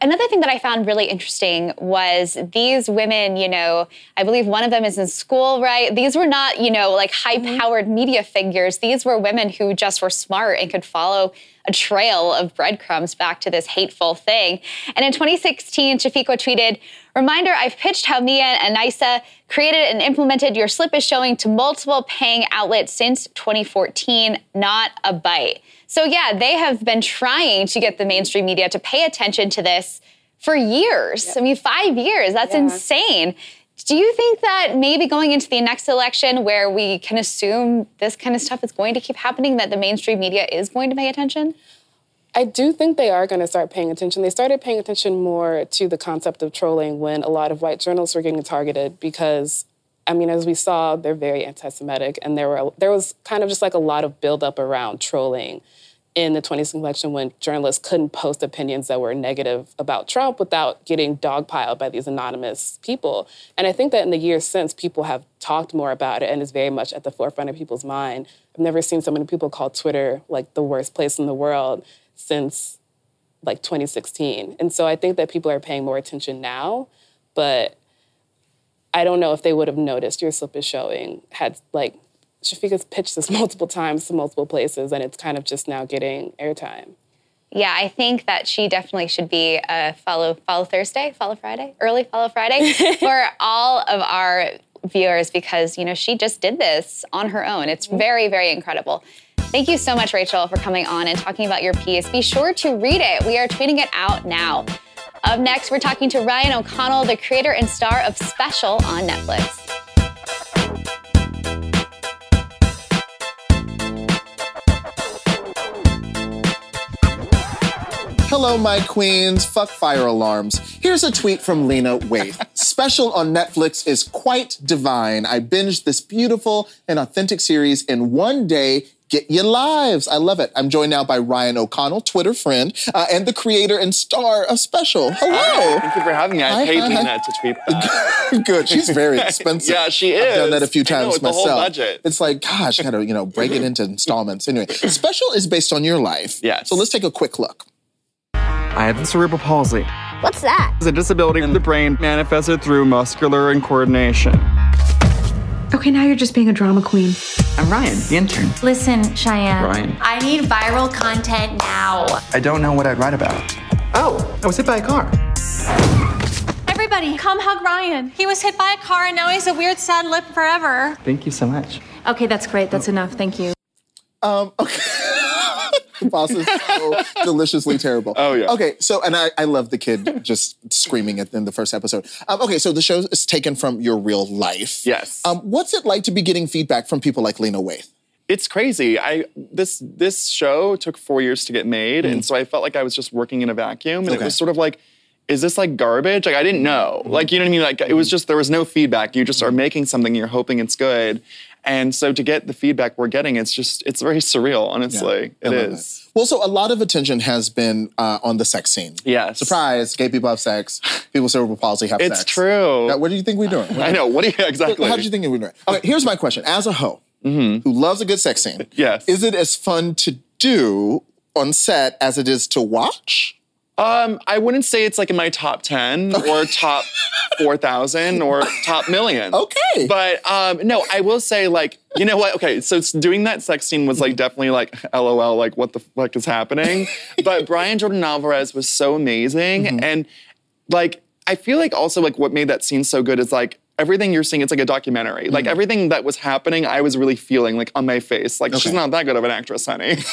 another thing that I found really interesting was these women, you know, I believe one of them is in school, right? These were not, you know, like high powered mm-hmm. media figures. These were women who just were smart and could follow a trail of breadcrumbs back to this hateful thing. And in 2016, Shafiqah tweeted, Reminder, I've pitched how Mia and I'Nasah created and implemented Your Slip is Showing to multiple paying outlets since 2014, not a bite. So, yeah, they have been trying to get the mainstream media to pay attention to this for years. Yep. I mean, five years, that's yeah. insane. Do you think that maybe going into the next election, where we can assume this kind of stuff is going to keep happening, that the mainstream media is going to pay attention? I do think they are going to start paying attention. They started paying attention more to the concept of trolling when a lot of white journalists were getting targeted because I mean, as we saw, they're very anti-Semitic, and there were there was kind of just like a lot of buildup around trolling in the 2016 election when journalists couldn't post opinions that were negative about Trump without getting dogpiled by these anonymous people. And I think that in the years since, people have talked more about it and it's very much at the forefront of people's mind. I've never seen so many people call Twitter like the worst place in the world since like 2016. And so I think that people are paying more attention now, but I don't know if they would have noticed your slip is showing had like Shafiqah's pitched this (laughs) multiple times to multiple places, and it's kind of just now getting airtime. Yeah, I think that she definitely should be a follow follow Thursday, follow Friday, early follow Friday (laughs) for all of our viewers because you know she just did this on her own. It's mm-hmm. very very incredible. Thank you so much, Rachel, for coming on and talking about your piece. Be sure to read it. We are tweeting it out now. Up next, we're talking to Ryan O'Connell, the creator and star of Special on Netflix. Hello, my queens. Fuck fire alarms. Here's a tweet from Lena Waithe. (laughs) Special on Netflix is quite divine. I binged this beautiful and authentic series in one day. Get your lives. I love it. I'm joined now by Ryan O'Connell, Twitter friend, uh, and the creator and star of Special. Hello. Thank you for having me. I hi, paid hi, Lena hi. to tweet that. (laughs) Good. She's very expensive. (laughs) yeah, she is. I've done that a few times know, myself. The whole budget. It's like, gosh, gotta you know break it into installments. Anyway, Special is based on your life. Yes. So let's take a quick look. I have cerebral palsy. What's that? It's a disability in the brain manifested through muscular incoordination. Okay, now you're just being a drama queen. I'm Ryan, the intern. Listen, Cheyenne. Ryan. I need viral content now. I don't know what I'd write about. Oh, I was hit by a car. Everybody, come hug Ryan. He was hit by a car and now he's a weird, sad lip forever. Thank you so much. Okay, that's great. That's enough. Thank you. Um, okay. (laughs) (laughs) pasta is so deliciously terrible. Oh yeah. Okay, so and I, I love the kid (laughs) just screaming at in the first episode. Um, okay, so the show is taken from your real life. Yes. Um, what's it like to be getting feedback from people like Lena Waithe? It's crazy. I this this show took four years to get made, mm. and so I felt like I was just working in a vacuum, and okay. it was sort of like is this like garbage? Like I didn't know. Mm-hmm. Like you know what I mean? Like it was just there was no feedback. You just are making something, you're hoping it's good. And so to get the feedback we're getting, it's just it's very surreal. Honestly, I it is. Well, so a lot of attention has been uh, on the sex scene. Yes. Surprise, gay people have sex. People with cerebral palsy have It's sex. true. Now, what do you think we're doing? I know. What do you (laughs) exactly? How do you think we're doing? Okay, here's my question. As a hoe who loves a good sex scene, Mm-hmm. Yes. is it as fun to do on set as it is to watch? Um, I wouldn't say it's like in my top 10 or top 4,000 or (laughs) top million. Okay. But um, no, I will say like, you know what? Okay, so doing that sex scene was like definitely like (laughs) LOL, like what the fuck is happening? (laughs) but Brian Jordan Alvarez was so amazing. And like, I feel like also like what made that scene so good is like, Everything you're seeing, it's like a documentary. Like mm-hmm. everything that was happening, I was really feeling like on my face. Like she's not that good of an actress, honey. (laughs)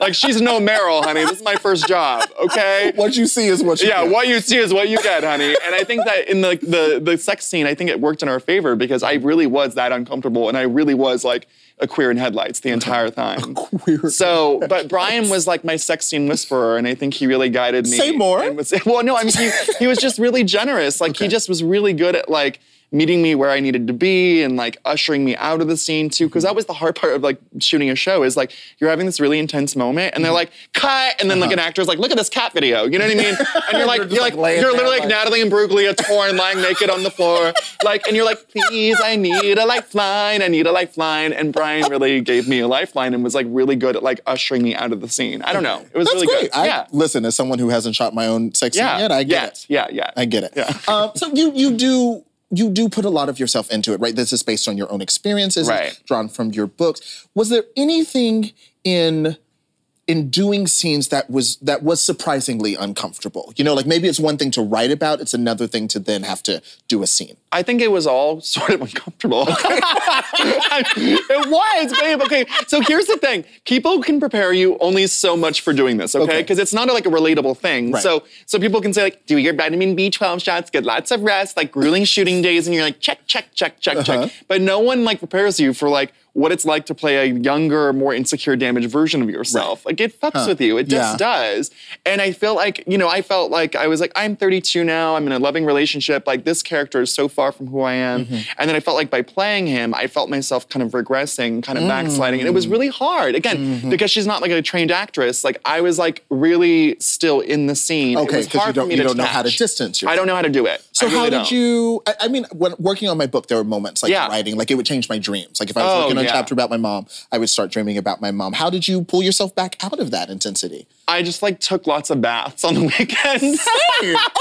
like she's no Meryl, honey. This is my first job. Okay. What you see is what you Yeah, get. what you see is what you get, honey. And I think that in the, the the sex scene, I think it worked in our favor because I really was that uncomfortable, and I really was like a queer in headlights the entire time. Queer. So, but Brian was like my sex scene whisperer, and I think he really guided me. Say more. and was- (laughs) well, no, I mean he, he was just really generous. Like he just was really good at like meeting me where I needed to be and like ushering me out of the scene too. Because that was the hard part of like shooting a show is like you're having this really intense moment, and they're like cut, and then like an actor's like, look at this cat video. You know what I mean? (laughs) And you're like, Uh-huh. You're you're like, like, you're literally like like- Natalie Imbruglia torn, lying naked on the floor, like, and you're like, please, I need a lifeline. I need a lifeline. And Brian really gave me a lifeline and was like really good at like ushering me out of the scene. I don't know. It was That's really great. good. I, yeah. Listen, as someone who hasn't shot my own sex scene yet, I get yes. it. Yeah. Yeah. I get it. Yeah. Um, so you you do you do put a lot of yourself into it, right? This is based on your own experiences, Right. drawn from your books. Was there anything in in doing scenes that was that was surprisingly uncomfortable? You know, like maybe it's one thing to write about, it's another thing to then have to do a scene. I think it was all (laughs) sort of uncomfortable. (laughs) it was, babe. Okay, so here's the thing: people can prepare you only so much for doing this, okay? Okay. Because it's not like a relatable thing. Right. So, so people can say like, do your vitamin B12 shots, get lots of rest, like grueling shooting days, and you're like, check, check, check, check, Uh-huh. check. But no one like prepares you for like what it's like to play a younger, more insecure, damaged version of yourself. Like it fucks with you. It just Yeah. does. And I feel like, you know, I felt like I was like, I'm 32 now. I'm in a loving relationship. Like this character is so far from who I am. Mm-hmm. And then I felt like by playing him, I felt myself kind of regressing, kind of Mm. backsliding. And it was really hard. Again, Mm-hmm. because she's not like a trained actress. Like I was like really still in the scene. Okay, was 'cause you don't- you don't know how to distance I don't know how to do it. So really how did don't. you? I, I mean, when working on my book, there were moments like Yeah. writing, like it would change my dreams. Like if I was Oh, working on a chapter about my mom, I would start dreaming about my mom. How did you pull yourself back out of that intensity? I just like took lots of baths on the (laughs) weekends.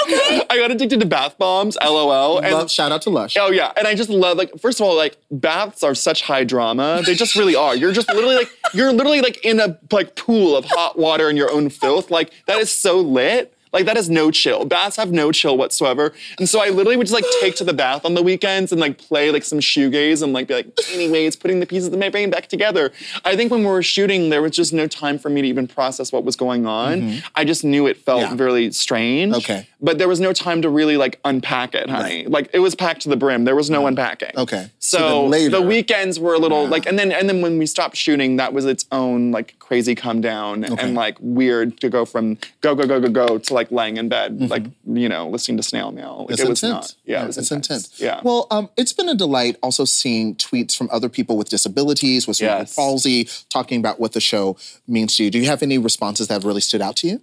okay. (laughs) I got addicted to bath bombs, LOL. And Love, shout out to Lush. Oh yeah, and I just love like first of all like baths are such high drama. They just really are. You're just literally like you're literally like in a like pool of hot water and your own filth. Like that is so lit. Like that is no chill. Baths have no chill whatsoever. And so I literally would just like take to the bath on the weekends and like play like some shoegaze and like be like, anyways, putting the pieces of my brain back together. I think when we were shooting, there was just no time for me to even process what was going on. Mm-hmm. I just knew it felt Yeah. really strange. Okay. But there was no time to really like unpack it, honey. Like it was packed to the brim. There was no unpacking. Okay. So So, later- the weekends were a little like, and then and then when we stopped shooting, that was its own like crazy come down and like weird to go from go go go go go to like laying in bed, like you know, listening to snail mail. Like, It's it was intense. not. Yeah, it was it's intense. intense. Yeah. Well, um, it's been a delight also seeing tweets from other people with disabilities, with cerebral Yes. palsy, talking about what the show means to you. Do you have any responses that have really stood out to you?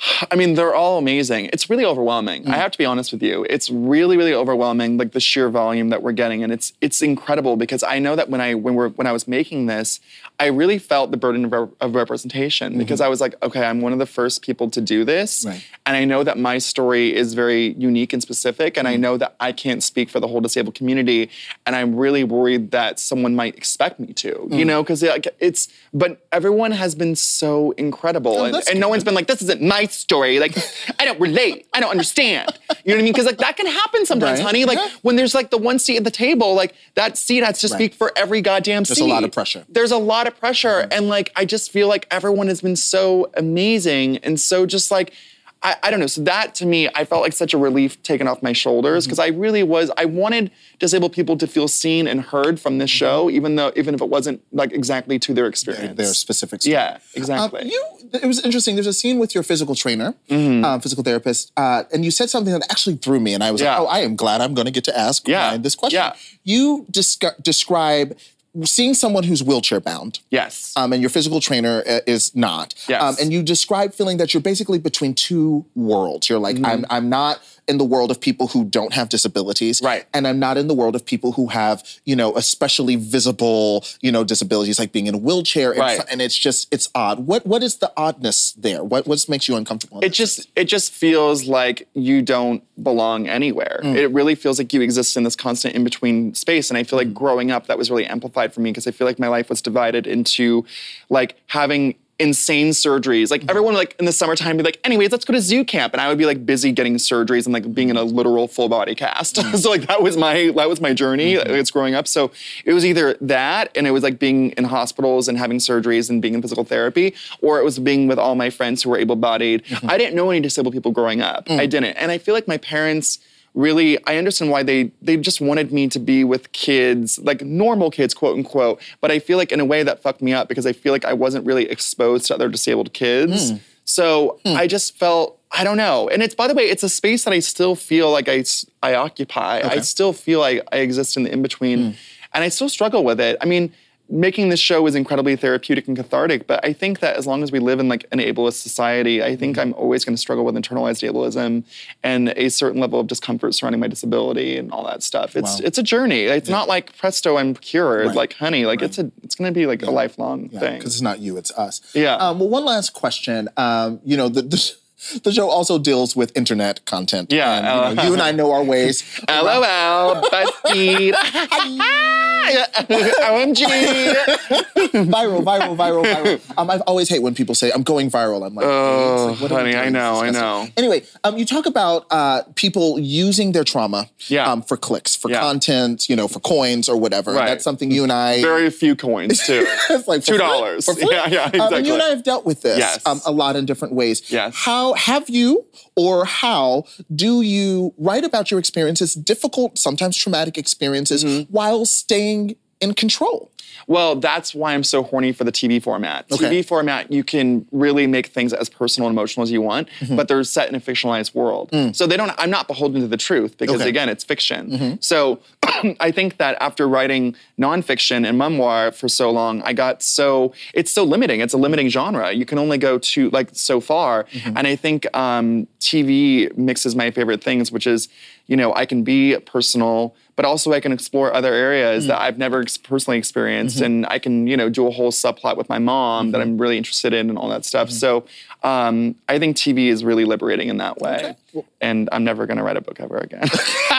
(sighs) I mean, they're all amazing. It's really overwhelming. Mm. I have to be honest with you. It's really, really overwhelming, like the sheer volume that we're getting, and it's it's incredible because I know that when I when we're when I was making this, I really felt the burden of, rep- of representation because I was like, okay, I'm one of the first people to do this, Mm-hmm. Right. and I know that my story is very unique and specific, and I Mm. know that I can't speak for the whole disabled community, and I'm really worried that someone might expect me to, you Mm. know, because like, it's. But everyone has been so incredible, and, Oh, that's and no one's been like, this isn't my story. Like, I don't relate. I don't understand. You know what I mean? Because like that can happen sometimes, Right. honey. Like Yeah. when there's like the one seat at the table, like that seat has to Right. speak for every goddamn There's seat. a lot of pressure. Mm-hmm. There's a lot of pressure, and like I just feel like everyone has been so amazing and so just like. I, I don't know. So that to me, I felt like such a relief taken off my shoulders because I really was. I wanted disabled people to feel seen and heard from this show, even though even if it wasn't like exactly to their experience, their specific story. Yeah, exactly. Um, you, it was interesting. There's a scene with your physical trainer, Mm-hmm. um, physical therapist, uh, and you said something that actually threw me, and I was Yeah. like, "Oh, I am glad I'm going to get to ask Yeah. Ryan this question." Yeah. You descri- describe seeing someone who's wheelchair bound. Yes. Um, and your physical trainer uh, is not. Yes. Um, and you describe feeling that you're basically between two worlds. You're like, Mm-hmm. I'm, I'm not in the world of people who don't have disabilities. Right. And I'm not in the world of people who have, you know, especially visible, you know, disabilities like being in a wheelchair. And, Right. and it's just, it's odd. What What is the oddness there? What What makes you uncomfortable? it just it just feels like you don't belong anywhere. Mm. It really feels like you exist in this constant in between space. And I feel like growing up, that was really amplified for me because I feel like my life was divided into like having insane surgeries. Like mm-hmm. everyone like in the summertime be like, anyways, let's go to zoo camp. And I would be like busy getting surgeries and like being in a literal full body cast. Mm-hmm. (laughs) so like that was my that was my journey. Mm-hmm. Uh, it's growing up. So it was either that and it was like being in hospitals and having surgeries and being in physical therapy, or it was being with all my friends who were able-bodied. I didn't know any disabled people growing up. I mm. didn't. And I feel like my parents really i understand why they they just wanted me to be with kids like normal kids quote unquote but i feel like in a way that fucked me up because i feel like i wasn't really exposed to other disabled kids. Hmm. So hmm. i just felt i don't know. And it's by the way it's a space that i still feel like i i occupy. I still feel like i exist in the in-between hmm. and i still struggle with it. I mean making this show is incredibly therapeutic and cathartic but i think that as long as we live in like an ableist society i think i'm always going to struggle with internalized ableism and a certain level of discomfort surrounding my disability and all that stuff it's Wow. it's a journey it's not like presto i'm cured Right. like honey like it's a it's going to be like a lifelong thing because it's not you, it's us. Yeah. Um, well, one last question. Um, you know, the, the the show also deals with internet content. Yeah, And, you, know, you and I know our ways. (laughs) LOL, BuzzFeed. (laughs) (laughs) OMG. (laughs) (laughs) viral, viral, viral, viral. Um, I always hate when people say I'm going viral. I'm like, Oh, like, honey, I know, I know. Anyway, um, you talk about uh, people using their trauma Yeah. um, for clicks, for Yeah. content, you know, for coins or whatever. Right. That's something you and I. Very few coins (laughs) too. it's like for Two free, dollars. for free. Yeah, yeah, Um, exactly. and you and I have dealt with this Yes. um, a lot in different ways. Yes. How have you, or how do you write about your experiences, difficult, sometimes traumatic experiences, Mm-hmm. while staying in control? Well, that's why I'm so horny for the TV format. Okay. TV format, you can really make things as personal and emotional as you want, Mm-hmm. but they're set in a fictionalized world. So they don't. I'm not beholden to the truth because Mm. Okay. again, it's fiction. So (clears throat) I think that after writing nonfiction and memoir for so long, I got so it's so limiting. It's a limiting genre. You can only go to like so far, Mm-hmm. and I think um, TV mixes my favorite things, which is you know I can be personal. But also, I can explore other areas Mm. that I've never ex- personally experienced, Mm-hmm. and I can, you know, do a whole subplot with my mom that I'm really interested in, and all that stuff. Mm-hmm. So, um, I think TV is really liberating in that way, and I'm never gonna write a book ever again. (laughs)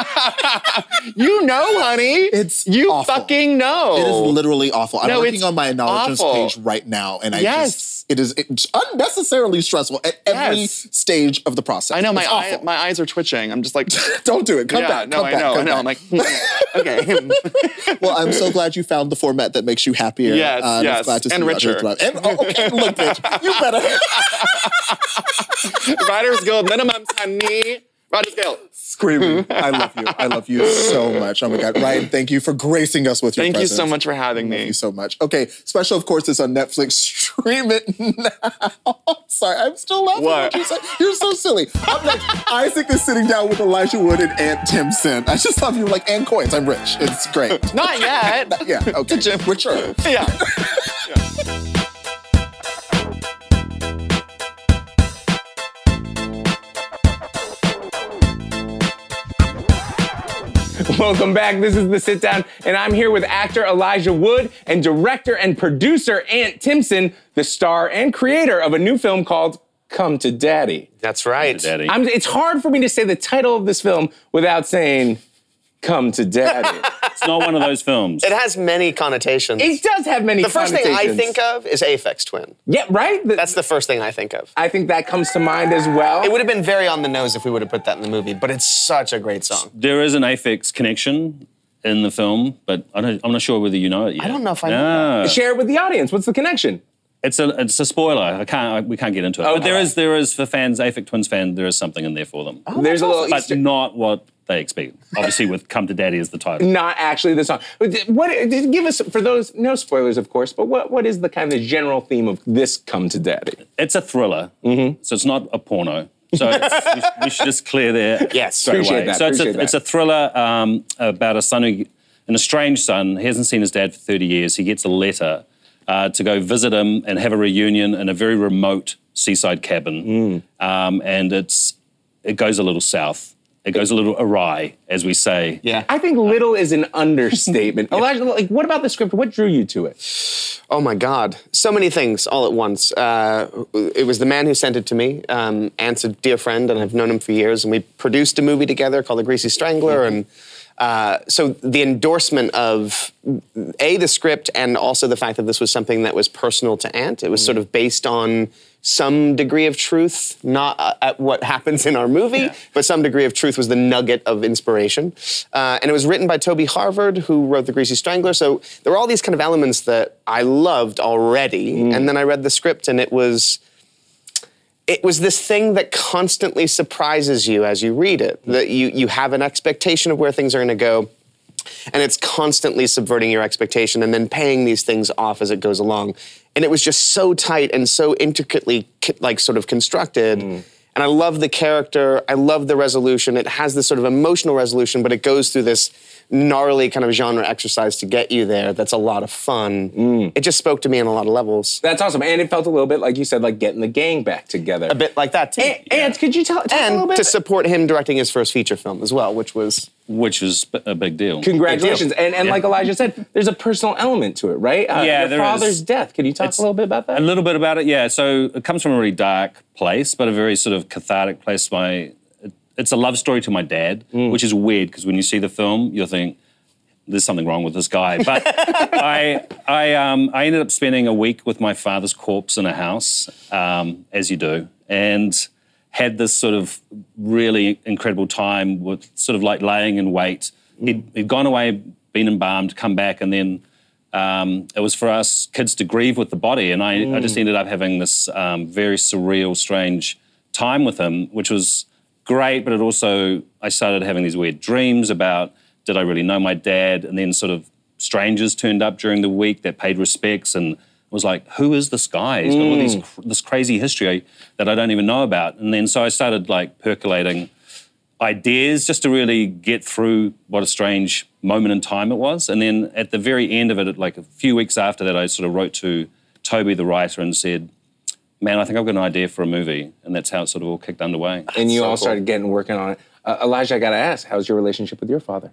you know, honey, It's you awful. fucking know. It is literally awful. I'm No, working on my acknowledgements awful. page right now, and I Yes. just it is it's unnecessarily stressful at every Yes. stage of the process. I know my eye, awful. my eyes are twitching. I'm just like, (laughs) Don't do it. Come yeah, back. no, come I back. know, come I know. back. I'm like, hmm, okay. (laughs) well, I'm so glad you found the format that makes you happier. Yes, uh, I'm yes, glad to and you out here richer. And oh, okay, look, bitch, you better. (laughs) Writers Guild minimums, honey. Writers Guild. Screaming. (laughs) I love you. I love you so much. Oh my God. Ryan, thank you for gracing us with your Thank you so much for having me. Thank you so much. Okay, special, of course, is on Netflix. (laughs) Stream it now. (laughs) Sorry, I'm still laughing. What? at you said. You're so silly. Up next, Isaac is sitting down with Elijah Wood and Ant Timpson. I just love you like, and coins. I'm rich. It's great. Not yet. yeah, okay. Richer. yeah. Welcome back. This is The Sit Down, and I'm here with actor Elijah Wood and director and producer Ant Timpson, the star and creator of a new film called Come to Daddy. That's right. Daddy. I'm, it's hard for me to say the title of this film without saying Come to Daddy. (laughs) It's not one of those films. It has many connotations. it does have many the first thing I think of is Aphex Twin. Yeah, right? The- That's the first thing I think of. I think that comes to mind as well. It would have been very on the nose if we would have put that in the movie, but it's such a great song. There is an Aphex connection in the film, but I don't, I'm not sure whether you know it yet. I don't know if I know know Share it with the audience. What's the connection? It's a it's a spoiler. I can't I, we can't get into it. but there is there is for fans, Aphex Twins fan, there is something in there for them. There's a little but Easter- not what they expect. Obviously, with "Come to Daddy" as the title. Not actually the song. But What? Give us for those no spoilers, of course. But what? What is the kind of general theme of this "Come to Daddy"? It's a thriller, so it's not a porno. So it's, (laughs) we, should, we should just clear there. Yes, straight appreciate away. that, So it's a that. it's a thriller um, about a son who, an estranged son. He hasn't seen his dad for thirty years. He gets a letter uh, to go visit him and have a reunion in a very remote seaside cabin, um, and it's it goes a little south. It goes a little awry, as we say. Yeah. I think little is an understatement. (laughs) Elijah, like, what about the script? What drew you to it? Oh my God. So many things all at once. Uh, it was the man who sent it to me. Um, Ant's a dear friend, and I've known him for years. And we produced a movie together called The Greasy Strangler. And uh, so the endorsement of A, the script, and also the fact that this was something that was personal to Ant. It was sort of based on some degree of truth, not uh, at what happens in our movie, but some degree of truth was the nugget of inspiration. Uh, and it was written by Toby Harvard, who wrote The Greasy Strangler. So there were all these kind of elements that I loved already. And then I read the script, and it was it was this thing that constantly surprises you as you read it. That you you have an expectation of where things are going to go, and it's constantly subverting your expectation and then paying these things off as it goes along. And it was just so tight and so intricately like sort of constructed. Mm. And I love the character. I love the resolution. It has this sort of emotional resolution, but it goes through this gnarly kind of genre exercise to get you there. That's a lot of fun. Mm. It just spoke to me on a lot of levels. That's awesome, and it felt a little bit like you said, like getting the gang back together. A bit like that too. And, and could you tell, tell us a little bit? to support him directing his first feature film as well, which was which was a big deal. Congratulations, and and Yeah. like Elijah said, there's a personal element to it, right? Uh, Yeah, your father's is. death. Can you talk a little bit about that? A little bit about it, yeah. So it comes from a really dark place, but a very sort of cathartic place. My, it's a love story to my dad, Mm. which is weird because when you see the film, you'll think there's something wrong with this guy. (laughs) But I, I, um, I ended up spending a week with my father's corpse in a house, um, as you do, and had this sort of really incredible time with sort of like laying in wait. He'd, he'd gone away, been embalmed, come back, and then um, it was for us kids to grieve with the body. And I, I just ended up having this um, very surreal, strange time with him, which was great, but it also, I started having these weird dreams about did I really know my dad? And then sort of strangers turned up during the week that paid respects and was like, who is this guy? He's got all these, this crazy history that I don't even know about. And then so I started like percolating ideas just to really get through what a strange moment in time it was. And then at the very end of it, like a few weeks after that, I sort of wrote to Toby, the writer, and said, Man, I think I've got an idea for a movie. And that's how it sort of all kicked underway. and you all started getting working on it. Uh, Elijah, I got to ask, how's your relationship with your father?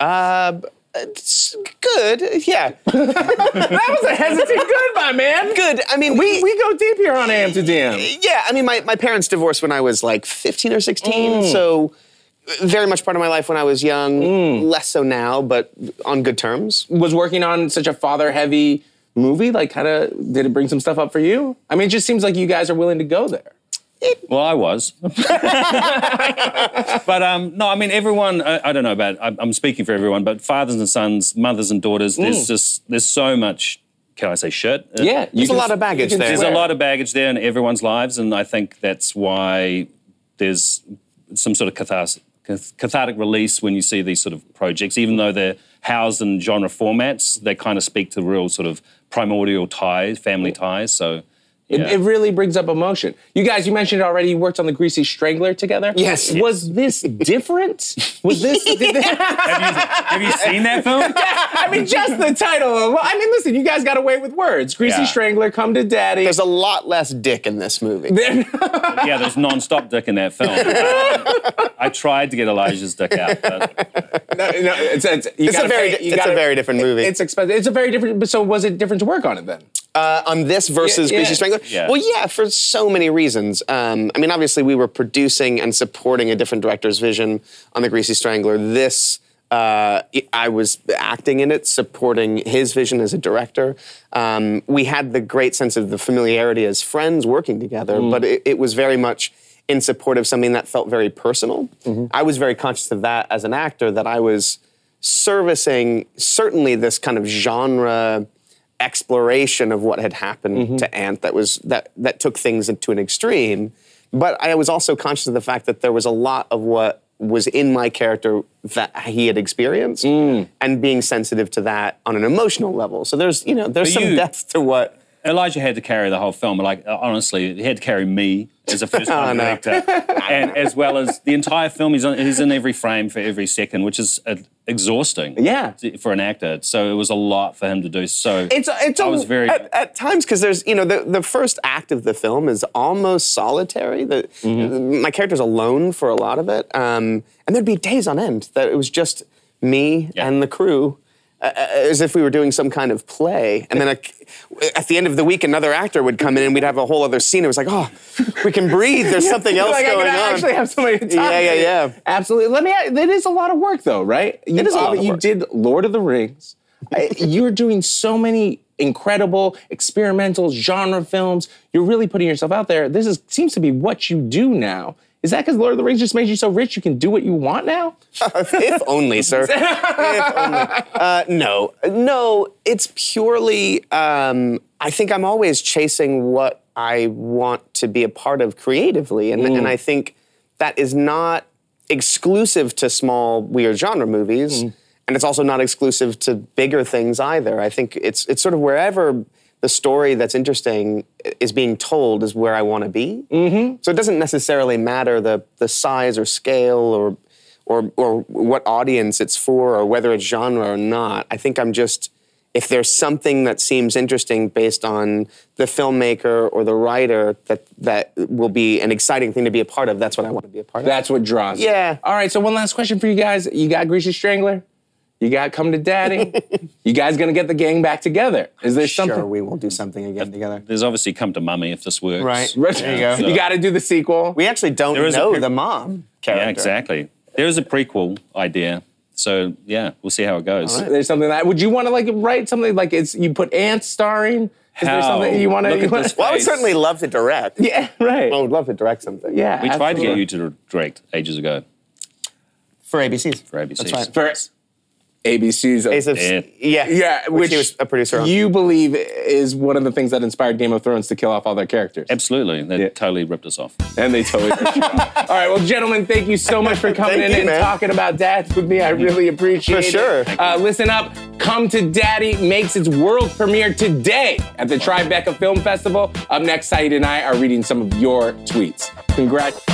Uh, it's good. Yeah. (laughs) that was a hesitant good, my man. Good. I mean, we we go deep here on AM to DM. Yeah, I mean, my, my parents divorced when I was like 15 or 16, Mm. so very much part of my life when I was young. Less so now, but on good terms. Was working on such a father-heavy movie like kind of did it bring some stuff up for you? I mean, it just seems like you guys are willing to go there. Well, I was. (laughs) but um, no, I mean, everyone, I, I don't know about, I'm, I'm speaking for everyone, but fathers and sons, mothers and daughters, there's Mm. just, there's so much, can I say shit? Uh, Yeah, you There's a can- lot of baggage you can there. There's a lot of baggage there in everyone's lives, and I think that's why there's some sort of catharsis, cath- cathartic release when you see these sort of projects, even though they're housed in genre formats, they kind of speak to real sort of primordial ties, family ties. So, It, yeah. it really brings up emotion. You guys, you mentioned already you worked on the Greasy Strangler together. Yes. Was this different? Was this? (laughs) did they- have you seen that film? (laughs) I mean, just the title. Of, it. I mean, listen, you guys got away with words. Greasy Yeah. Strangler, Come to Daddy. There's a lot less dick in this movie. (laughs) yeah, there's non-stop dick in that film. Um, I tried to get Elijah's dick out, but no, no, it's, it's, you It's a gotta very pay- di- you it's a gotta- very different movie. It's expensive. It's a very different. So was it different to work on it then? Uh, on this versus Yeah, yeah. Greasy Strangler? Yeah. Well, yeah, for so many reasons. Um, I mean, obviously, we were producing and supporting a different director's vision on the Greasy Strangler. This, uh, I was acting in it, supporting his vision as a director. Um, we had the great sense of the familiarity as friends working together, but it, it was very much in support of something that felt very personal. I was very conscious of that as an actor, that I was servicing certainly this kind of genre exploration of what had happened Mm-hmm. to Ant that was that that took things into an extreme. But I was also conscious of the fact that there was a lot of what was in my character that he had experienced, Mm. and being sensitive to that on an emotional level. So there's you know there's But some you- depth to what. Elijah had to carry the whole film. Like uh, honestly, he had to carry me as a first-time (laughs) Oh, no. director, and as well as the entire film. He's on, he's in every frame for every second, which is uh, exhausting. Yeah. for an actor. So it was a lot for him to do. So It's it's I was very at, at times because there's you know the the first act of the film is almost solitary. The Mm-hmm. my character's alone for a lot of it, um, and there'd be days on end that it was just me and the crew. Uh, as if we were doing some kind of play, and then a, at the end of the week, another actor would come in, and we'd have a whole other scene. It was like, oh, we can breathe. There's (laughs) something else like, going I can on. actually have somebody to talk Yeah, yeah, to. yeah. Absolutely. Let me. It is a lot of work, though, right? You, It is a lot of You work. did Lord of the Rings. I- You're doing so many incredible experimental genre films. You're really putting yourself out there. This is seems to be what you do now. Is that because Lord of the Rings just made you so rich you can do what you want now? (laughs) if only, sir. (laughs) if only. Uh, no, no. It's purely. Um, I think I'm always chasing what I want to be a part of creatively, and, and I think that is not exclusive to small weird genre movies, and it's also not exclusive to bigger things either. I think it's it's sort of wherever the story that's interesting is being told is where I want to be. Mm-hmm. So it doesn't necessarily matter the the size or scale or or or what audience it's for or whether it's genre or not. I think I'm just if there's something that seems interesting based on the filmmaker or the writer that that will be an exciting thing to be a part of, that's what I want to be a part of. That's what draws. Yeah. All right. So one last question for you guys. You got Greasy Strangler. You got to Come to Daddy. (laughs) you guys gonna get the gang back together? Is there something? Sure, we will do something again together. There's obviously come to mummy if this works. Right. (laughs) There you go. So- (laughs) You got to do the sequel. We actually don't There is know pre- the mom character. Yeah, exactly. There is a prequel idea. So yeah, we'll see how it goes. There's something that would you want to like write something like it's you put ants starring? Is there How? something you want to? Look at this Well, I would certainly love to direct. Yeah, right. I would love to direct something. Yeah, We tried to get you to direct ages ago For ABCs. for ABCs. That's right. for ABC's. Ace of, Yeah. yeah. yeah, Which, which, he was a producer on. you believe is one of the things that inspired Game of Thrones to kill off all their characters. Absolutely. They Yeah. totally ripped us off. And they totally. ripped you off. (laughs) All right, well, gentlemen, thank you so much for coming in you, and man. talking about dads with me. I really appreciate it. For it. sure. Uh, listen up. Come to Daddy makes its world premiere today at the Tribeca Film Festival. Up next, Saeed and I are reading some of your tweets. Congrats.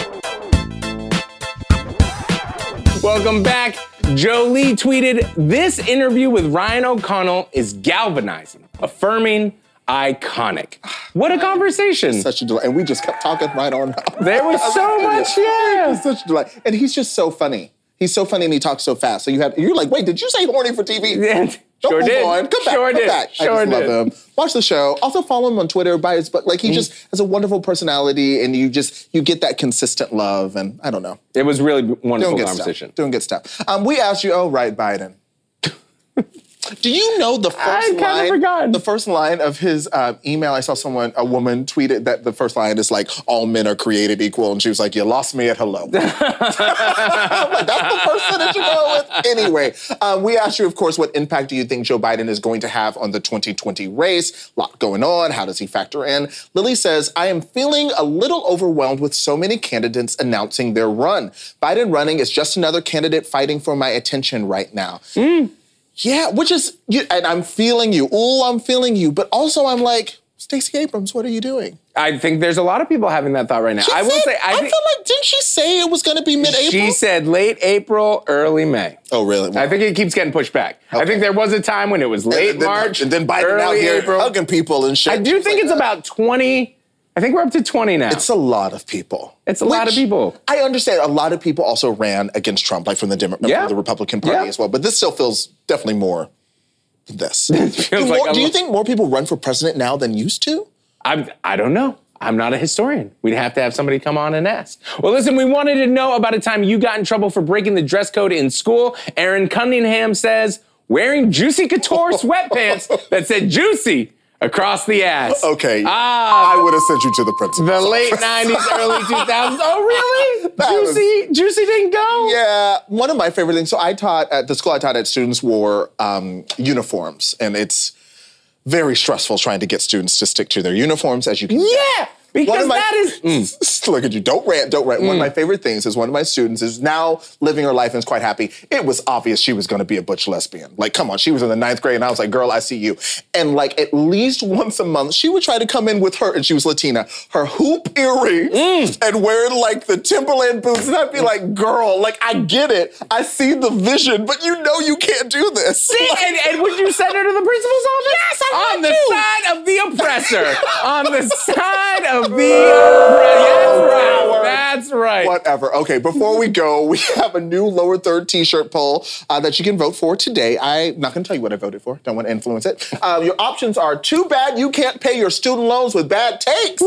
Welcome back. Jolie tweeted, This interview with Ryan O'Connell is galvanizing, affirming, iconic. What a conversation. Such a delight. And we just kept talking right on. There was (laughs) so much, yeah. Such a delight. And he's just so funny. He's so funny and he talks so fast. So you have you're like, wait, did you say horny for TV? (laughs) Don't sure move did. on. Come back. Sure come did. back. Sure I just did. love him. Watch the show. Also follow him on Twitter. By his, book. like he just has a wonderful personality, and you just you get that consistent love. And I don't know, It was really wonderful doing conversation. stuff. Doing good stuff. Um, we asked you. Oh, right, Biden. (laughs) Do you know the first line? The first line of his uh, email. I saw someone, a woman, tweeted that the first line is like, "All men are created equal," and she was like, "You lost me at hello." (laughs) I'm like, that's the first sentence you go with. Anyway, um, we asked you, of course, what impact do you think Joe Biden is going to have on the 2020 race? A lot going on. How does he factor in? Lily says, I am feeling a little overwhelmed with so many candidates announcing their run. Biden running is just another candidate fighting for my attention right now. Yeah, which is, you, and I'm feeling you. Ooh, I'm feeling you. But also, I'm like, Stacey Abrams, what are you doing? I think there's a lot of people having that thought right now. She I will said- say, I, I think feel like, didn't she say it was going to be mid-April? she said late April, early May. Oh, really? I think it keeps getting pushed back. I think there was a time when it was late and then, March, and then Biden early out here April. hugging people and shit. I do think it's about 20. I think we're up to 20 now. It's a lot of people. It's a lot of people. I understand. A lot of people also ran against Trump, like from the Demo- Yeah. from the Republican Party Yeah. as well. But this still feels definitely more than this. (laughs) do, feels more- do you think more people run for president now than used to? I'm, I don't know. I'm not a historian. We'd have to have somebody come on and ask. Well, listen, we wanted to know about a time you got in trouble for breaking the dress code in school. Aaron Cunningham says, wearing Juicy Couture (laughs) sweatpants that said juicy across the ass. Okay. Ah, I would have sent you to the principal. the late 90s, (laughs) early 2000s. Oh, really? That was- Juicy, Juicy didn't go? Yeah, one of my favorite things. So I taught at the school I taught at. Students wore um, uniforms, and it's very stressful trying to get students to stick to their uniforms, as you can. Yeah, because that is. Mm. (laughs) Look at you. Don't rant. Don't rant. One of my favorite things is one of my students is now living her life and is quite happy. It was obvious she was going to be a butch lesbian. Like, come on, she was in the ninth grade, and I was like, girl, I see you. And like, at least once a month, she would try to come in with her, and she was Latina, her hoop earrings and wearing like the Timberland boots, and I'd be like, girl, like, I get it. I see the vision, but you know you can't do this. See, and, and would you send her to the principal's office? Yes, I On the too. side of the oppressor. (laughs) On the side of That's right. That's right. Whatever. Okay, before we go, we have a new lower third T-shirt poll uh, that you can vote for today. I'm not going to tell you what I voted for. Don't want to influence it. Uh, your options are: too bad you can't pay your student loans with bad takes.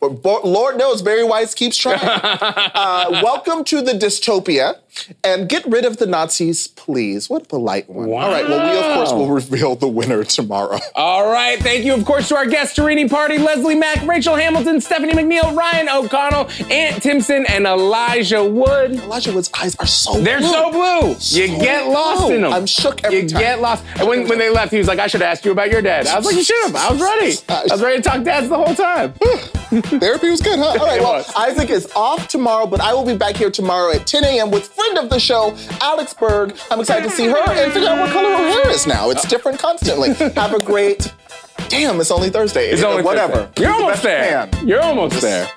But Lord knows Bari Weiss keeps trying. (laughs) uh, welcome to the dystopia, and get rid of the Nazis, please. What a polite one. All right. Well, we of course will reveal the winner tomorrow. All right. Thank you, of course, to our guests, Tarini Parti, Leslie Mac, Rachel Hampton, Stephanie McNeal, Ryan O'Connell, Ant Timpson, and Elijah Wood. Elijah Wood's eyes are so They're blue. so blue. You get lost blue. in them. I'm shook every you time. You get lost. And when, when they left, he was like, I should have asked you about your dad. I was like, you should have. I was ready. (laughs) I was ready to talk dads the whole time. (laughs) Therapy was good, huh? All right, well. Isaac is off tomorrow, but I will be back here tomorrow at 10 a.m. with friend of the show, Alex Berg. I'm excited to see her and figure out what color her hair is now. It's different constantly. Have a great. Damn, it's only Thursday. It's only Whatever. Thursday. You're Do the almost there. You're almost there.